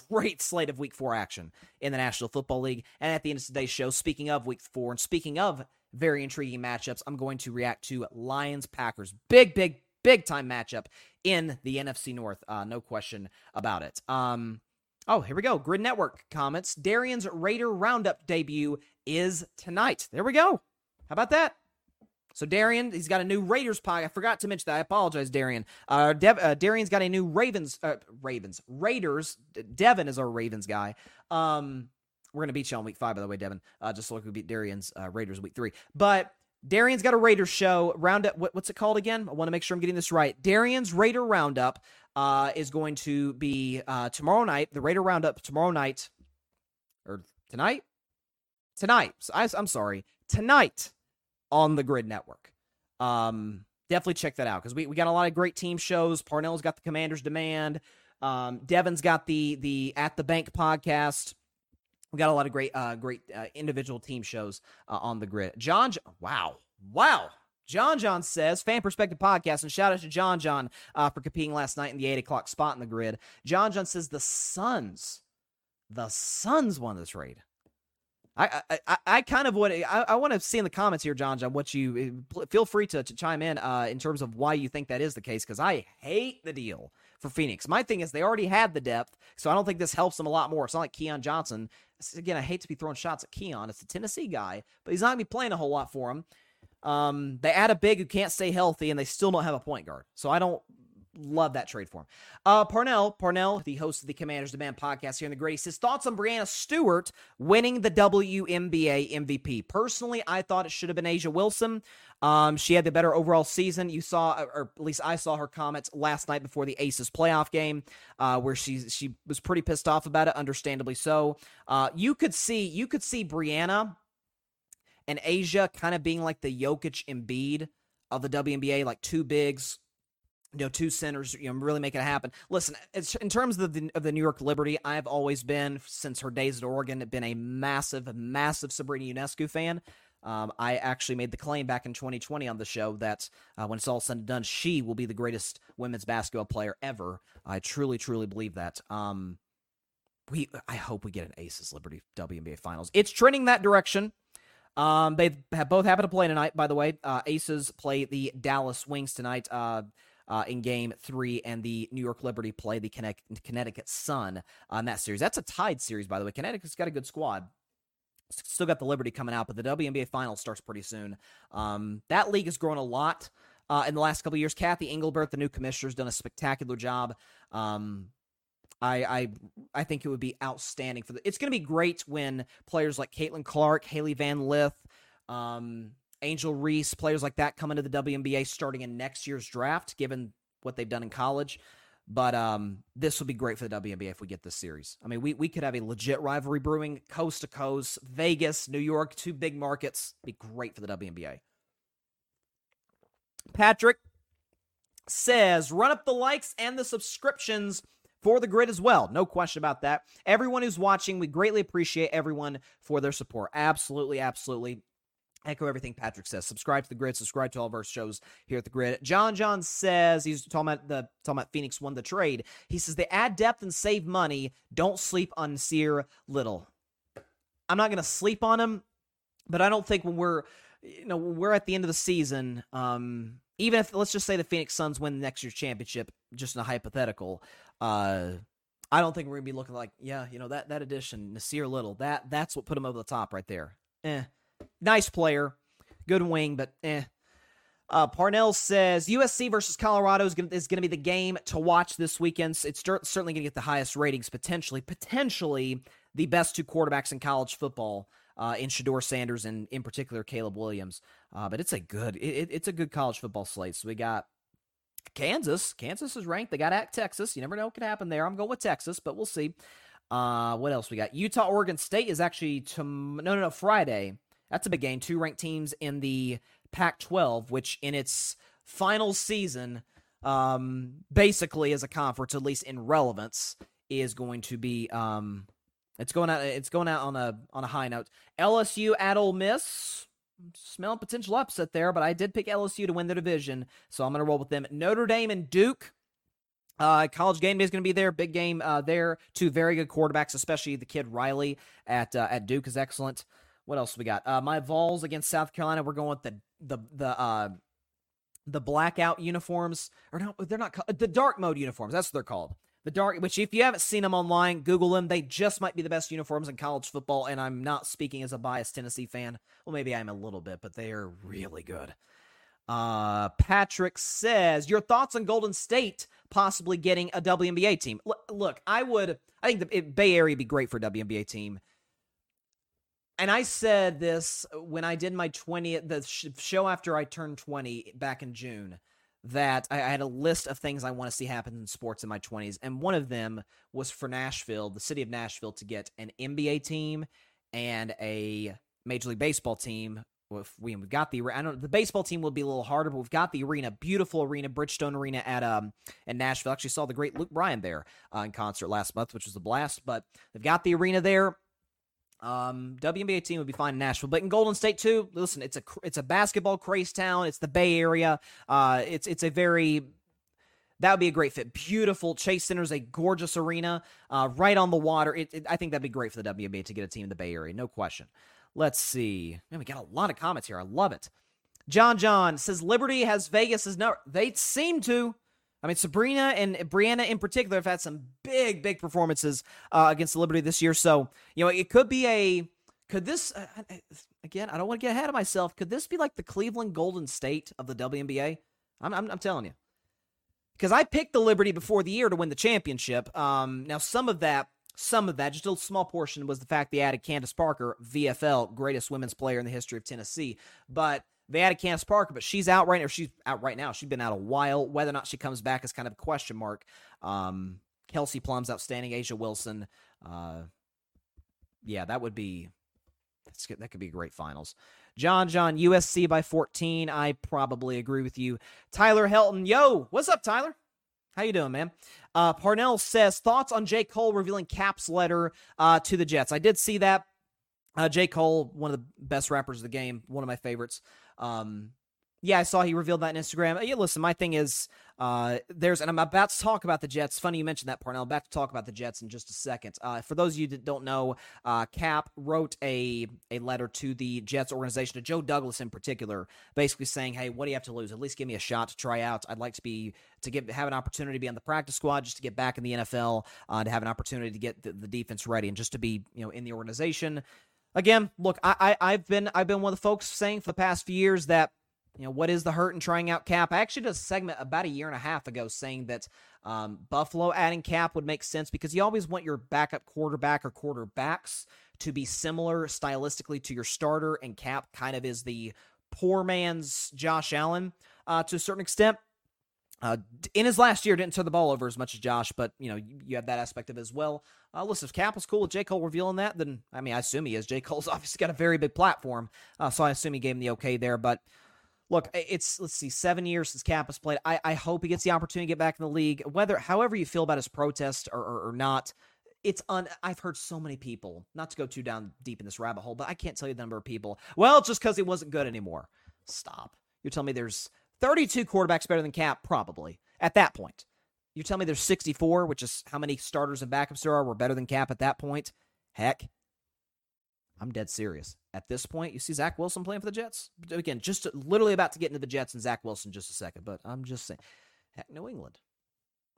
Speaker 1: great slate of week four action in the National Football League. And at the end of today's show, speaking of week four and speaking of very intriguing matchups, I'm going to react to Lions Packers. Big, big, big time matchup in the NFC North. Uh, no question about it. Um, oh, here we go. Gryd Network comments. Darian's Raider Roundup debut is tonight. There we go. How about that? So Darian, he's got a new Raiders pie. I forgot to mention that. I apologize, Darian. Uh, Dev, uh Darian's got a new Ravens, uh, Ravens, Raiders. Devin is our Ravens guy. Um, we're gonna beat you on week five, by the way, Devin. Uh, just like we beat Darian's uh, Raiders week three. But Darian's got a Raiders show roundup. What, what's it called again? I want to make sure I'm getting this right. Darian's Raider Roundup uh, is going to be uh, tomorrow night. The Raider Roundup tomorrow night, or tonight, tonight. I, I'm sorry, tonight on the Gryd Network. Um, definitely check that out because we, we got a lot of great team shows. Parnell's got the Commander's Demand. Um, Devin's got the the At the Bank podcast. We got a lot of great uh, great uh, individual team shows uh, on the Gryd. John, wow, wow. John John says, fan perspective podcast, and shout out to John John uh, for competing last night in the eight o'clock spot in the Gryd. John John says the Suns, the Suns won this raid. I, I, I kind of want I, I want to see in the comments here, John, John, what you eh, feel free to, to chime in uh, in terms of why you think that is the case, because I hate the deal for Phoenix. My thing is they already had the depth, so I don't think this helps them a lot more. It's not like Keon Johnson. Again, I hate to be throwing shots at Keon. It's a Tennessee guy, but he's not gonna be playing a whole lot for him. Um, they add a big who can't stay healthy, and they still don't have a point guard. So I don't Love that trade for him. Uh, Parnell, Parnell, the host of the Commanders Demand podcast here in the Grady, his thoughts on Breanna Stewart winning the WNBA MVP. Personally, I thought it should have been A'ja Wilson. Um, she had the better overall season. You saw, or at least I saw her comments last night before the Aces playoff game, uh, where she she was pretty pissed off about it, understandably so. Uh, you could see you could see Brianna and Asia kind of being like the Jokic Embiid of the WNBA, like two bigs you know, two centers, you know, really make it happen. Listen, in terms of the of the New York Liberty, I've always been since her days at Oregon, been a massive, massive Sabrina Ionescu fan. Um, I actually made the claim back in 2020 on the show that uh, when it's all said and done, she will be the greatest women's basketball player ever. I truly, truly believe that. Um, we, I hope we get an Aces Liberty WNBA Finals. It's trending that direction. Um, they have both happen to play tonight. By the way, uh, Aces play the Dallas Wings tonight. Uh, uh, in game three, and the New York Liberty play the Connecticut Sun on that series. That's a tied series, by the way. Connecticut's got a good squad. Still got the Liberty coming out, but the WNBA final starts pretty soon. Um, that league has grown a lot uh, in the last couple years. Cathy Engelbert, the new commissioner, has done a spectacular job. Um, I, I I think it would be outstanding for the. It's going to be great when players like Caitlin Clark, Hailey Van Lith, um, Angel Reese, players like that coming to the WNBA starting in next year's draft, given what they've done in college. But um, this would be great for the WNBA if we get this series. I mean, we, we could have a legit rivalry brewing coast to coast, Vegas, New York, two big markets. Be great for the WNBA. Patrick says, run up the likes and the subscriptions for the Gryd as well. No question about that. Everyone who's watching, we greatly appreciate everyone for their support. Absolutely, absolutely. Echo everything Patrick says. Subscribe to the Gryd. Subscribe to all of our shows here at the Gryd. John John says he's talking about the talking about Phoenix won the trade. He says they add depth and save money. Don't sleep on Nassir Little. I'm not gonna sleep on him, but I don't think when we're you know we're at the end of the season, um, even if let's just say the Phoenix Suns win the next year's championship, just in a hypothetical, uh, I don't think we're gonna be looking like yeah, you know that that addition Nassir Little that that's what put him over the top right there. Eh nice player, good wing, but eh. Uh, Parnell says USC versus Colorado is going to be the game to watch this weekend. It's certainly going to get the highest ratings, potentially, potentially the best two quarterbacks in college football uh, in Shedeur Sanders and in particular Caleb Williams. Uh, but it's a good it, it's a good college football slate. So we got Kansas. Kansas is ranked. They got at Texas. You never know what could happen there. I'm going with Texas, but we'll see. Uh, what else we got? Utah Oregon State is actually to no no no Friday. That's a big game. Two ranked teams in the Pac 12, which in its final season, um, basically as a conference, at least in relevance, is going to be um, it's going out it's going out on a on a high note. LSU at Ole Miss. Smelling potential upset there, but I did pick LSU to win the division, so I'm going to roll with them. Notre Dame and Duke. Uh, college game day is going to be there. Big game uh, there. Two very good quarterbacks, especially the kid Riley at uh, at Duke is excellent. What else we got? Uh, my Vols against South Carolina. We're going with the the the uh, the blackout uniforms, or no, they're not the dark mode uniforms. That's what they're called. The dark, which if you haven't seen them online, Google them. They just might be the best uniforms in college football. And I'm not speaking as a biased Tennessee fan. Well, maybe I'm a little bit, but they are really good. Uh, Patrick says, Your thoughts on Golden State possibly getting a WNBA team? L- look, I would, I think the Bay Area would be great for WNBA team and I said this when I did my 20th the show after I turned 20 back in June that I, had a list of things I want to see happen in sports in my 20s and one of them was for Nashville, the city of Nashville to get an NBA team and a Major League Baseball team. If we, have got the I don't the baseball team will be a little harder, but we've got the arena, beautiful arena, Bridgestone Arena at um in Nashville. Actually saw the great Luke Bryan there uh, in concert last month, which was a blast. But they've got the arena there um, WNBA team would be fine in Nashville, but in Golden State too. Listen, it's a it's a basketball craze town. It's the Bay Area. Uh, it's it's a very that would be a great fit. Beautiful. Chase Center is a gorgeous arena, uh, right on the water. It, it, I think that'd be great for the WNBA to get a team in the Bay Area, no question. Let's see. Man, we got a lot of comments here. I love it. John John says Liberty has Vegas' as number. They seem to. I mean, Sabrina and Breanna in particular have had some big, big performances uh, against the Liberty this year. So, you know, it could be a. Could this, uh, again, I don't want to get ahead of myself. Could this be like the Cleveland Golden State of the WNBA? I'm, I'm, I'm telling you. Because I picked the Liberty before the year to win the championship. Um, now, some of that, some of that, just a small portion, was the fact they added Candace Parker, VFL, greatest women's player in the history of Tennessee. But they added Candace Parker, but she's out right now. She's out right now. She's been out a while. Whether or not she comes back is kind of a question mark. Um, Kelsey Plum's outstanding. A'ja Wilson. Uh, yeah, that would be that could be great finals. John John USC by 14. I probably agree with you. Tyler Helton. Yo, what's up, Tyler? How you doing, man? Uh, Parnell says thoughts on J. Cole revealing Kap's letter uh, to the Jets. I did see that. Uh, J. Cole, one of the best rappers of the game, one of my favorites. Um, yeah, I saw he revealed that on Instagram. Uh, yeah, listen, my thing is, uh, there's, and I'm about to talk about the Jets. Funny you mentioned that, Parnell. I'm about to talk about the Jets in just a second. Uh, for those of you that don't know, uh, Kap wrote a a letter to the Jets organization, to Joe Douglas in particular, basically saying, "Hey, what do you have to lose? At least give me a shot to try out. I'd like to be to get have an opportunity to be on the practice squad, just to get back in the NFL, uh, to have an opportunity to get the, the defense ready, and just to be, you know, in the organization." Again, look, I, I I've been I've been one of the folks saying for the past few years that you know, what is the hurt in trying out Kap? I actually did a segment about a year and a half ago saying that um, Buffalo adding Kap would make sense because you always want your backup quarterback or quarterbacks to be similar stylistically to your starter, and Kap kind of is the poor man's Josh Allen uh, to a certain extent. Uh, in his last year, didn't turn the ball over as much as Josh, but you know you, you have that aspect of it as well. Uh, listen, if Kap was cool with J Cole revealing that, then I mean I assume he is. J Cole's obviously got a very big platform, uh, so I assume he gave him the okay there. But look, it's let's see, seven years since Kap has played. I, I hope he gets the opportunity to get back in the league. Whether however you feel about his protest or, or, or not, it's un. I've heard so many people, not to go too down deep in this rabbit hole, but I can't tell you the number of people. Well, just because he wasn't good anymore. Stop. You're telling me there's 32 quarterbacks better than Kap? Probably at that point. You tell me there's 64, which is how many starters and backups there are, were better than Kap at that point. Heck, I'm dead serious. At this point, you see Zach Wilson playing for the Jets. Again, just literally about to get into the Jets and Zach Wilson just a second, but I'm just saying, heck, New England.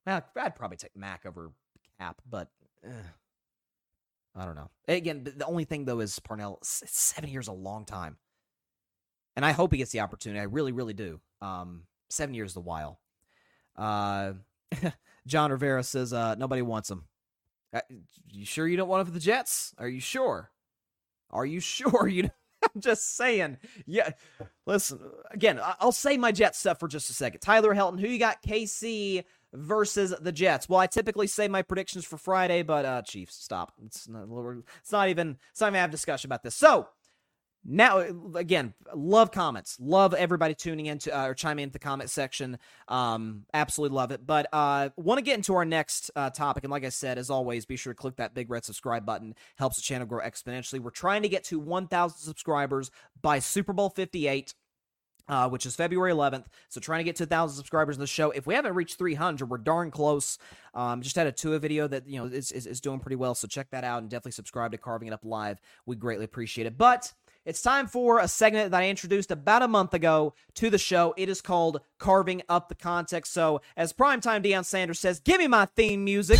Speaker 1: Well, I'd probably take Mac over Kap, but eh, I don't know. Again, the only thing though is Parnell. Seven years a long time, and I hope he gets the opportunity. I really, really do. Um, seven years is a while. Uh, John Rivera says uh, nobody wants him. Uh, you sure you don't want him for the Jets? Are you sure? Are you sure you? I'm just saying. Yeah. Listen again. I'll say my Jets stuff for just a second. Tyler Helton, who you got? KC versus the Jets. Well, I typically say my predictions for Friday, but uh, Chiefs. Stop. It's not. It's not even. It's not even have discussion about this. So now again love comments love everybody tuning in to uh, or chiming into the comment section um absolutely love it but uh want to get into our next uh, topic and like i said as always be sure to click that big red subscribe button helps the channel grow exponentially we're trying to get to 1000 subscribers by super bowl 58 uh, which is February 11th. So trying to get to 1,000 subscribers in the show. If we haven't reached 300, we're darn close. Um, just had a Tua video that you know is, is, is doing pretty well. So check that out and definitely subscribe to Carving It Up Live. We greatly appreciate it. But it's time for a segment that I introduced about a month ago to the show. It is called Carving Up the Context. So, as primetime Deion Sanders says, give me my theme music.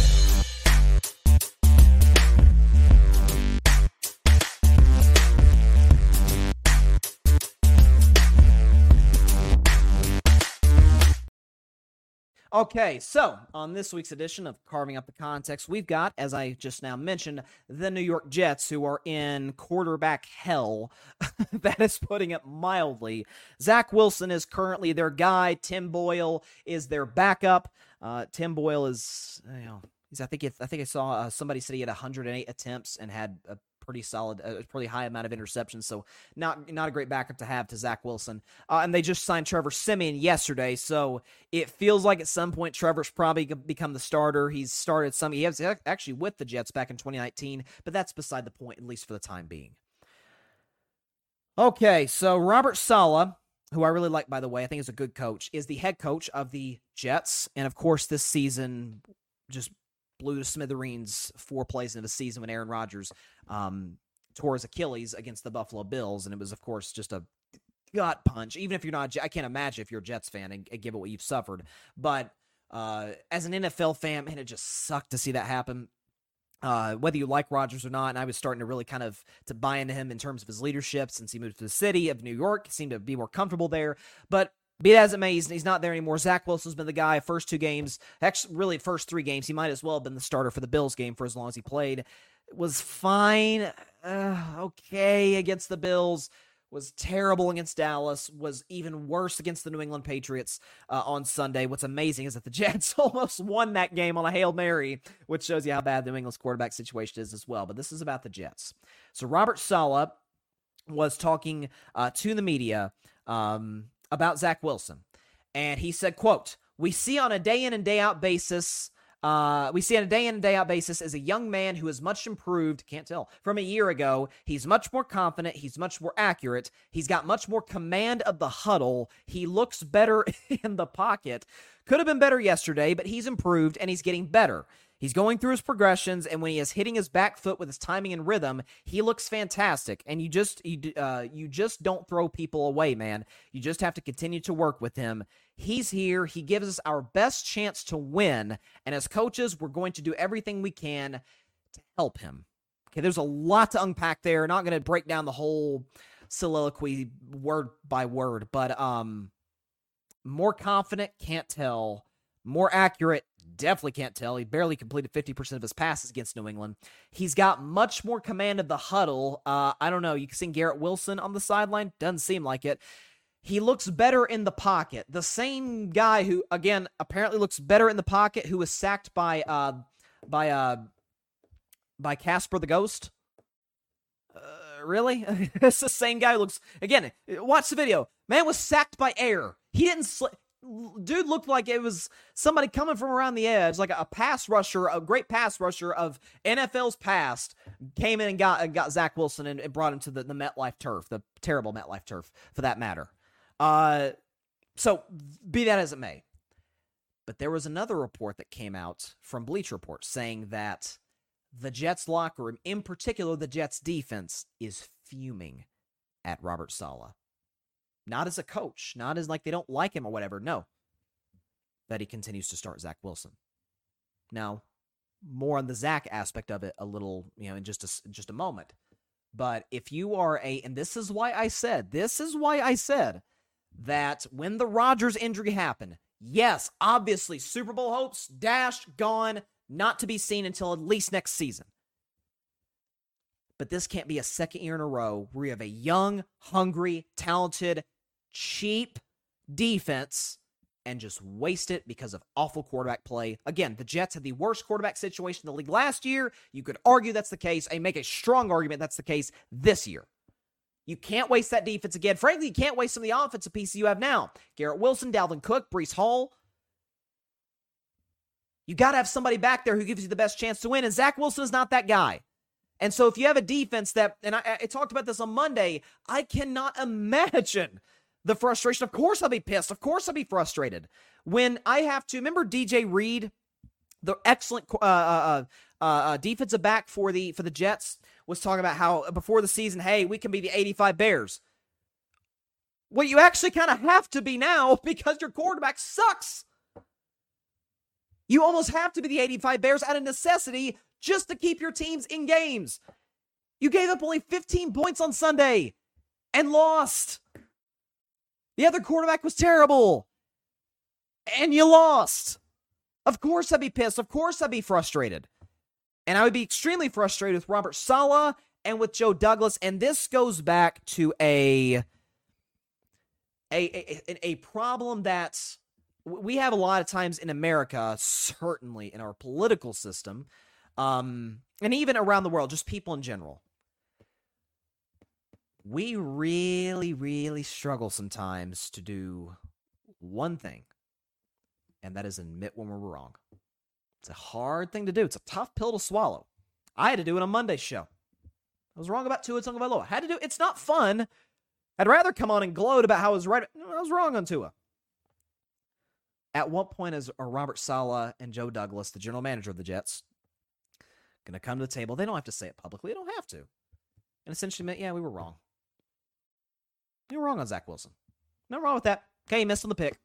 Speaker 1: Okay, so on this week's edition of Carving Up the Context, we've got, as I just now mentioned, the New York Jets, who are in quarterback hell. that is putting it mildly. Zach Wilson is currently their guy. Tim Boyle is their backup. Uh, Tim Boyle is, you know, he's. I think. I think I saw uh, somebody said he had 108 attempts and had a pretty solid, a pretty high amount of interceptions. So not not a great backup to have to Zach Wilson. Uh, and they just signed Trevor Siemian yesterday, so it feels like at some point Trevor's probably become the starter. He's started some. He has actually with the Jets back in 2019, but that's beside the point, at least for the time being. Okay, so Robert Saleh, who I really like, by the way, I think is a good coach, is the head coach of the Jets. And of course, this season just blew to smithereens four plays into the season when Aaron Rodgers um, tore his Achilles against the Buffalo Bills, and it was, of course, just a gut punch. Even if you're not, I can't imagine if you're a Jets fan and, and given what you've suffered. But uh, as an NFL fan, man, it just sucked to see that happen. Uh, whether you like Rodgers or not, and I was starting to really kind of to buy into him in terms of his leadership since he moved to the city of New York, seemed to be more comfortable there. But be as it may, he's, he's not there anymore. Zach Wilson's been the guy first two games, actually, really first three games. He might as well have been the starter for the Bills game for as long as he played. Was fine, uh, okay against the Bills. Was terrible against Dallas. Was even worse against the New England Patriots uh, on Sunday. What's amazing is that the Jets almost won that game on a hail mary, which shows you how bad the New England's quarterback situation is as well. But this is about the Jets. So Robert Saleh was talking uh, to the media um, about Zach Wilson. And he said, quote, we see on a day in and day out basis uh, we see on a day in and day out basis as a young man who is much improved, can't tell, from a year ago. He's much more confident. He's much more accurate. He's got much more command of the huddle. He looks better in the pocket. Could have been better yesterday, but he's improved and he's getting better. He's going through his progressions, and when he is hitting his back foot with his timing and rhythm, he looks fantastic. And you just you uh, you just don't throw people away, man. You just have to continue to work with him. He's here. He gives us our best chance to win, and as coaches, we're going to do everything we can to help him. Okay, there's a lot to unpack there. Not going to break down the whole soliloquy word by word, but um, more confident, can't tell. More accurate, definitely can't tell. He barely completed 50% of his passes against New England. He's got much more command of the huddle. Uh, I don't know. You can see Garrett Wilson on the sideline. Doesn't seem like it. he looks better in the pocket. The same guy who, again, apparently looks better in the pocket, who was sacked by uh by uh by Casper the Ghost. Uh, really? it's the same guy who looks again. Watch the video. Man was sacked by air. He didn't. Dude looked like it was somebody coming from around the edge, like a, pass rusher, a great pass rusher of NFL's past, came in and got and got Zach Wilson and, and brought him to the, the MetLife turf, the terrible MetLife turf for that matter. Uh, so be that as it may, but there was another report that came out from Bleacher Report saying that the Jets locker room, in particular the Jets defense, is fuming at Robert Saleh. Not as a coach, not as like they don't like him or whatever. No. That he continues to start Zach Wilson. Now, more on the Zach aspect of it a little, you know, in just a, just a moment. But if you are a, and this is why I said, this is why I said that when the Rodgers injury happened, yes, obviously Super Bowl hopes dashed, gone, not to be seen until at least next season. But this can't be a second year in a row where you have a young, hungry, talented, cheap defense and just waste it because of awful quarterback play. Again, the Jets had the worst quarterback situation in the league last year. You could argue that's the case. and make a strong argument that's the case this year. You can't waste that defense again. Frankly, you can't waste some of the offensive pieces you have now. Garrett Wilson, Dalvin Cook, Breece Hall. You got to have somebody back there who gives you the best chance to win, and Zach Wilson is not that guy. And so if you have a defense that, and I, I talked about this on Monday, I cannot imagine the frustration. Of course, I'll be pissed. Of course, I'll be frustrated when I have to. Remember DJ Reed, the excellent uh, uh, uh, uh, defensive back for the for the Jets, was talking about how before the season, hey, we can be the 85 Bears. Well, you actually kind of have to be now because your quarterback sucks. You almost have to be the 85 Bears out of necessity just to keep your teams in games. You gave up only 15 points on Sunday and lost. The other quarterback was terrible. And you lost. Of course I'd be pissed. Of course I'd be frustrated. And I would be extremely frustrated with Robert Saleh and with Joe Douglas. And this goes back to a a, a, a problem that we have a lot of times in America, certainly in our political system, um, and even around the world, just people in general we really, really struggle sometimes to do one thing, and that is admit when we're wrong. It's a hard thing to do. It's a tough pill to swallow. I had to do it on Monday's show. I was wrong about Tua Tagovailoa. Had to do. It. It's not fun. I'd rather come on and gloat about how I was right. I was wrong on Tua. At what point is uh, Robert Saleh and Joe Douglas, the general manager of the Jets, going to come to the table? They don't have to say it publicly. They don't have to. And essentially yeah, we were wrong. You're wrong on Zach Wilson. Nothing wrong with that. Okay, missed on the pick.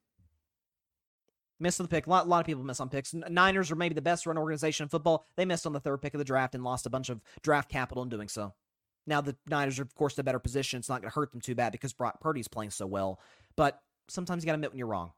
Speaker 1: Missed on the pick. A lot, a lot of people miss on picks. Niners are maybe the best run organization in football. They missed on the third pick of the draft and lost a bunch of draft capital in doing so. Now the Niners are, of course, in a better position. It's not going to hurt them too bad because Brock Purdy's playing so well. But sometimes you got to admit when you're wrong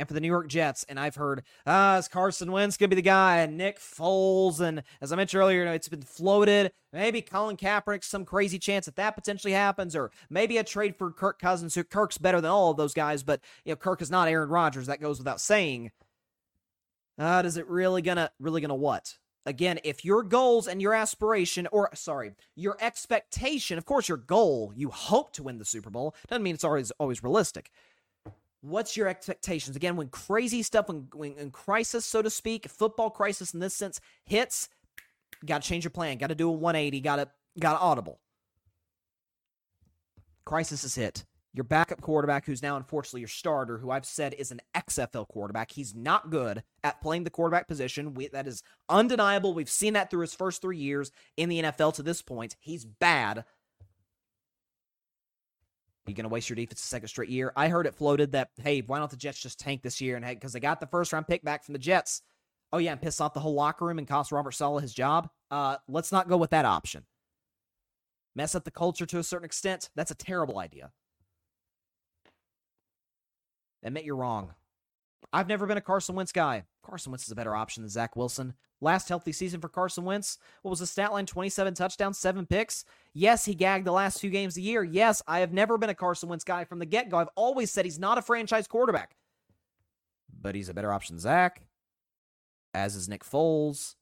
Speaker 1: and for the New York Jets. And I've heard, ah, is Carson Wentz going to be the guy? And Nick Foles. And as I mentioned earlier, you know, it's been floated. Maybe Colin Kaepernick, some crazy chance that that potentially happens, or maybe a trade for Kirk Cousins, who Kirk's better than all of those guys, but you know, Kirk is not Aaron Rodgers. That goes without saying. Uh, does it really gonna really gonna what? Again, if your goals and your aspiration, or sorry, your expectation, of course, your goal, you hope to win the Super Bowl, doesn't mean it's always always realistic. What's your expectations? Again, when crazy stuff, when, when, when crisis, so to speak, football crisis in this sense hits, got to change your plan. Got to do a 180. Got to got to audible. Crisis is hit. Your backup quarterback, who's now unfortunately your starter, who I've said is an XFL quarterback. He's not good at playing the quarterback position. We, that is undeniable. We've seen that through his first three years in the NFL to this point. He's bad. You going to waste your defense a second straight year? I heard it floated that, hey, why don't the Jets just tank this year? And hey, because they got the first round pick back from the Jets. Oh, yeah, and piss off the whole locker room and cost Robert Saleh his job. Uh, let's not go with that option. Mess up the culture to a certain extent. That's a terrible idea. Admit you're wrong. I've never been a Carson Wentz guy. Carson Wentz is a better option than Zach Wilson. Last healthy season for Carson Wentz, what was the stat line? 27 touchdowns, seven picks. Yes, he gagged the last few games of the year. Yes, I have never been a Carson Wentz guy from the get go. I've always said he's not a franchise quarterback, but he's a better option than Zach, as is Nick Foles,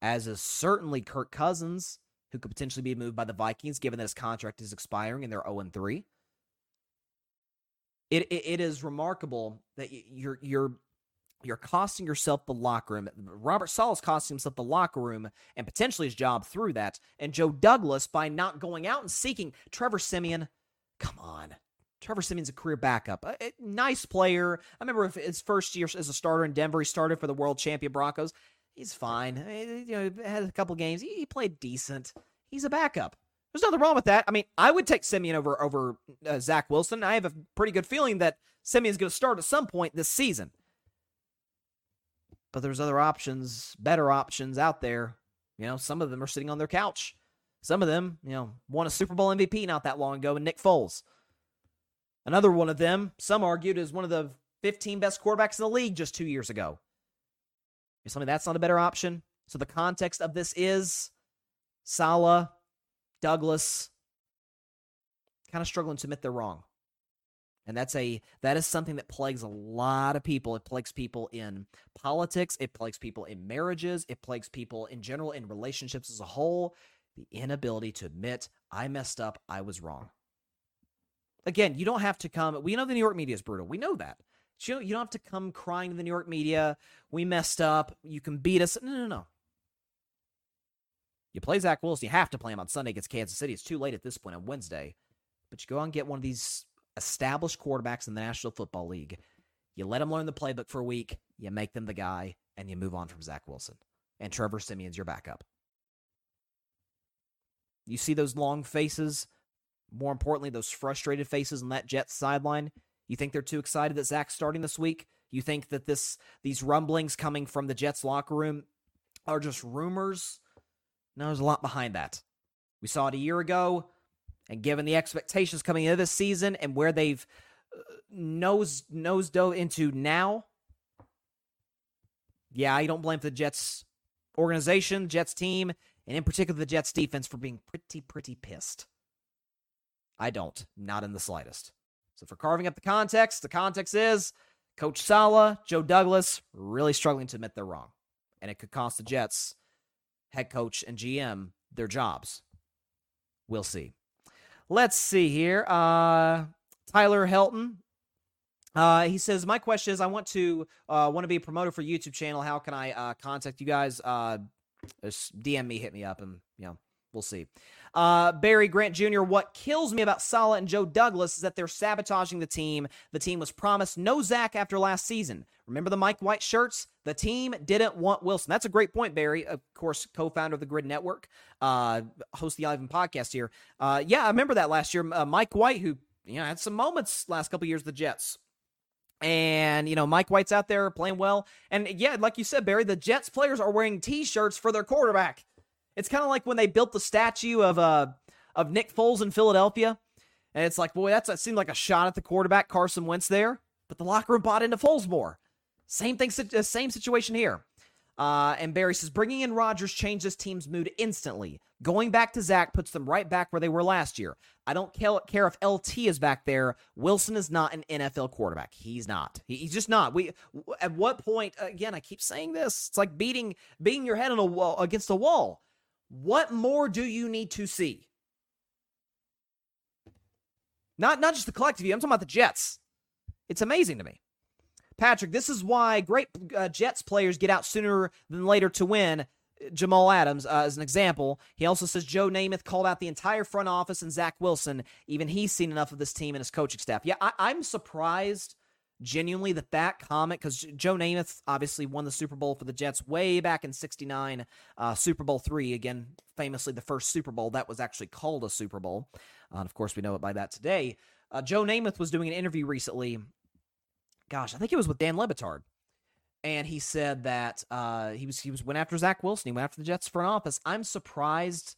Speaker 1: as is certainly Kirk Cousins, who could potentially be moved by the Vikings given that his contract is expiring and they're 0 3. It, it, it is remarkable that you're you're you're costing yourself the locker room. Robert Saleh is costing himself the locker room and potentially his job through that. And Joe Douglas by not going out and seeking Trevor Siemian. Come on. Trevor Siemian's a career backup. A, a nice player. I remember his first year as a starter in Denver, he started for the world champion Broncos. He's fine. Eh, eh, you know, had a couple games. He played decent. He's a backup. There's nothing wrong with that. I mean, I would take Siemian over over uh, Zach Wilson. I have a pretty good feeling that Siemian's going to start at some point this season but there's other options, better options out there. You know, some of them are sitting on their couch. Some of them, you know, won a Super Bowl MVP not that long ago, and Nick Foles. Another one of them, some argued, is one of the 15 best quarterbacks in the league just two years ago. You tell me that's not a better option? So the context of this is Saleh, Douglas, kind of struggling to admit they're wrong. And that's a that is something that plagues a lot of people. It plagues people in politics, it plagues people in marriages, it plagues people in general in relationships as a whole. The inability to admit I messed up, I was wrong. Again, you don't have to come. We know the New York media is brutal. We know that. You don't, you don't have to come crying to the New York media. We messed up. You can beat us. No, no, no. You play Zach Wilson. You have to play him on Sunday against Kansas City. It's too late at this point on Wednesday. But you go out and get one of these established quarterbacks in the National Football League. You let them learn the playbook for a week, you make them the guy, and you move on from Zach Wilson. And Trevor Siemian's your backup. You see those long faces, more importantly, those frustrated faces on that Jets sideline. You think they're too excited that Zach's starting this week? You think that this these rumblings coming from the Jets locker room are just rumors? No, there's a lot behind that. We saw it a year ago. And given the expectations coming into this season and where they've uh, nose nose dove into now, yeah, I don't blame the Jets organization, Jets team, and in particular the Jets defense for being pretty pretty pissed. I don't, not in the slightest. So for carving up the context, the context is Coach Saleh, Joe Douglas really struggling to admit they're wrong, and it could cost the Jets head coach and GM their jobs. We'll see. Let's see here. Uh, Tyler Helton. Uh, he says, "My question is, I want to uh, want to be a promoter for YouTube channel. How can I uh, contact you guys? Uh, DM me, hit me up, and you know, we'll see." Uh, Barry Grant Jr. What kills me about Saleh and Joe Douglas is that they're sabotaging the team. The team was promised no Zach after last season. Remember the Mike White shirts? The team didn't want Wilson. That's a great point, Barry. Of course, co-founder of the Gryd Network, uh, host the Ivan podcast here. Uh, yeah, I remember that last year. Uh, Mike White, who you know had some moments last couple years, with the Jets. And, you know, Mike White's out there playing well. And yeah, like you said, Barry, the Jets players are wearing t shirts for their quarterback. It's kind of like when they built the statue of uh of Nick Foles in Philadelphia, and it's like, boy, that's that seemed like a shot at the quarterback Carson Wentz there, but the locker room bought into Foles more. Same thing, uh, same situation here. Uh, and Barry says bringing in Rodgers changed this team's mood instantly. Going back to Zach puts them right back where they were last year. I don't care if LT is back there. Wilson is not an NFL quarterback. He's not. He's just not. We at what point? Again, I keep saying this. It's like beating beating your head on a wall against a wall. What more do you need to see? Not not just the collective. I'm talking about the Jets. It's amazing to me. Patrick, this is why great uh, Jets players get out sooner than later to win. Jamal Adams, uh, as an example, he also says Joe Namath called out the entire front office and Zach Wilson. Even he's seen enough of this team and his coaching staff. Yeah, I- I'm surprised genuinely that that comment because Joe Namath obviously won the Super Bowl for the Jets way back in '69, uh, Super Bowl three again, famously the first Super Bowl that was actually called a Super Bowl, uh, and of course we know it by that today. Uh, Joe Namath was doing an interview recently. Gosh, I think it was with Dan Le Batard, and he said that uh, he was he was went after Zach Wilson. He went after the Jets front office. I'm surprised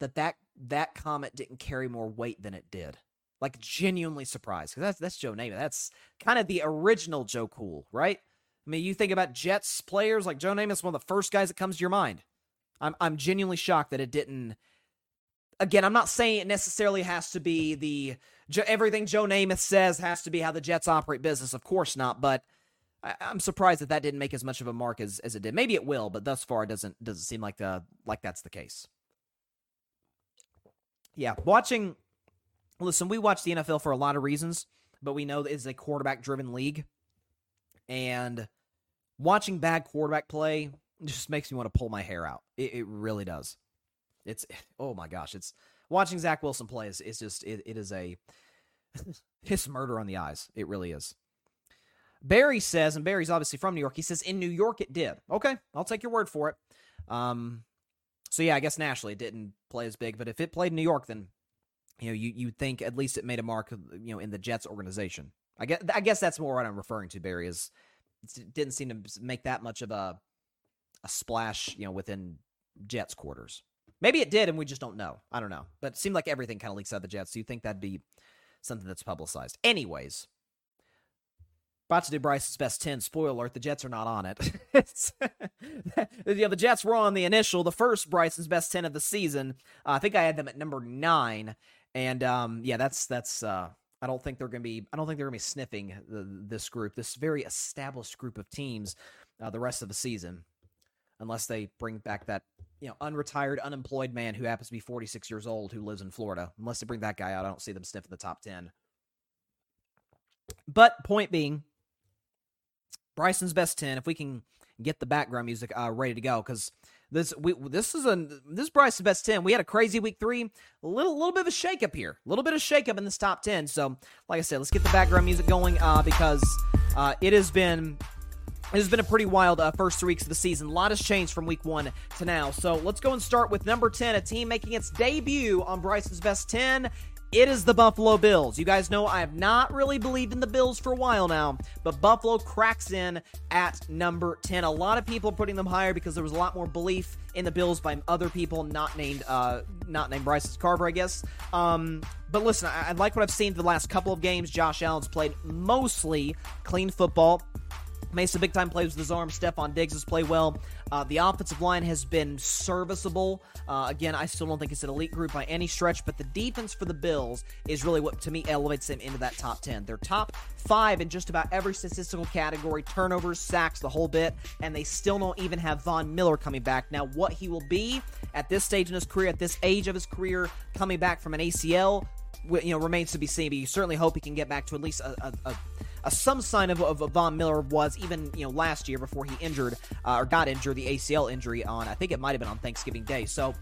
Speaker 1: that that that comment didn't carry more weight than it did like genuinely surprised because that's that's Joe Namath. That's kind of the original Joe Cool, right? I mean, you think about Jets players like Joe Namath, one of the first guys that comes to your mind. I'm I'm genuinely shocked that it didn't. Again, I'm not saying it necessarily has to be the everything Joe Namath says has to be how the Jets operate business. Of course not, but I, am surprised that that didn't make as much of a mark as, as it did. Maybe it will, but thus far it doesn't doesn't seem like the like that's the case. Yeah, watching. Listen, we watch the NFL for a lot of reasons, but we know that it's a quarterback driven league, and watching bad quarterback play just makes me want to pull my hair out. It, it really does. It's oh my gosh, it's watching Zach Wilson play is, is just it, it is a it's murder on the eyes. It really is. Barry says, and Barry's obviously from New York. He says in New York it did. Okay, I'll take your word for it. Um, so yeah, I guess nationally it didn't play as big, but if it played in New York, then you know you you think at least it made a mark, you know, in the Jets organization. I guess I guess that's more what I'm referring to. Barry is didn't seem to make that much of a a splash, you know, within Jets quarters. Maybe it did, and we just don't know. I don't know. But it seemed like everything kind of leaks out of the Jets. So you think that'd be something that's publicized. Anyways, about to do Bryce's best 10. Spoiler alert, the Jets are not on it. you know, the Jets were on the initial, the first Bryce's best 10 of the season. Uh, I think I had them at number nine. And um, yeah, that's, that's, uh, I don't think they're going to be, I don't think they're going to be sniffing the, this group, this very established group of teams, uh, the rest of the season unless they bring back that you know unretired unemployed man who happens to be 46 years old who lives in Florida. Unless they bring that guy out, I don't see them sniffing the top 10. But point being, Bryson's best 10. If we can get the background music uh, ready to go, because this we this is a this is Bryce's best 10. We had a crazy week three, a little little bit of a shakeup here, a little bit of shakeup in this top 10. So, like I said, let's get the background music going uh, because uh, it has been it has been a pretty wild uh, first three weeks of the season. A lot has changed from week one to now. So let's go and start with number 10, a team making its debut on Bryce's Best 10. It is the Buffalo Bills. You guys know I have not really believed in the Bills for a while now, but Buffalo cracks in at number 10. A lot of people putting them higher because there was a lot more belief in the Bills by other people not named uh not named Bryce Carver, I guess. Um but listen, I, I like what I've seen the last couple of games. Josh Allen's played mostly clean football. Made some big time plays with his arm. Stefon Diggs has played well. Uh, the offensive line has been serviceable. Uh, again, I still don't think it's an elite group by any stretch, but the defense for the Bills is really what, to me, elevates them into that top 10. They're top five in just about every statistical category turnovers, sacks, the whole bit, and they still don't even have Von Miller coming back. Now, what he will be at this stage in his career, at this age of his career, coming back from an ACL, you know, remains to be seen. But you certainly hope he can get back to at least a, a, a some sign of, of, Von Miller was even you know last year before he injured uh, or got injured the ACL injury on I think it might have been on Thanksgiving Day. So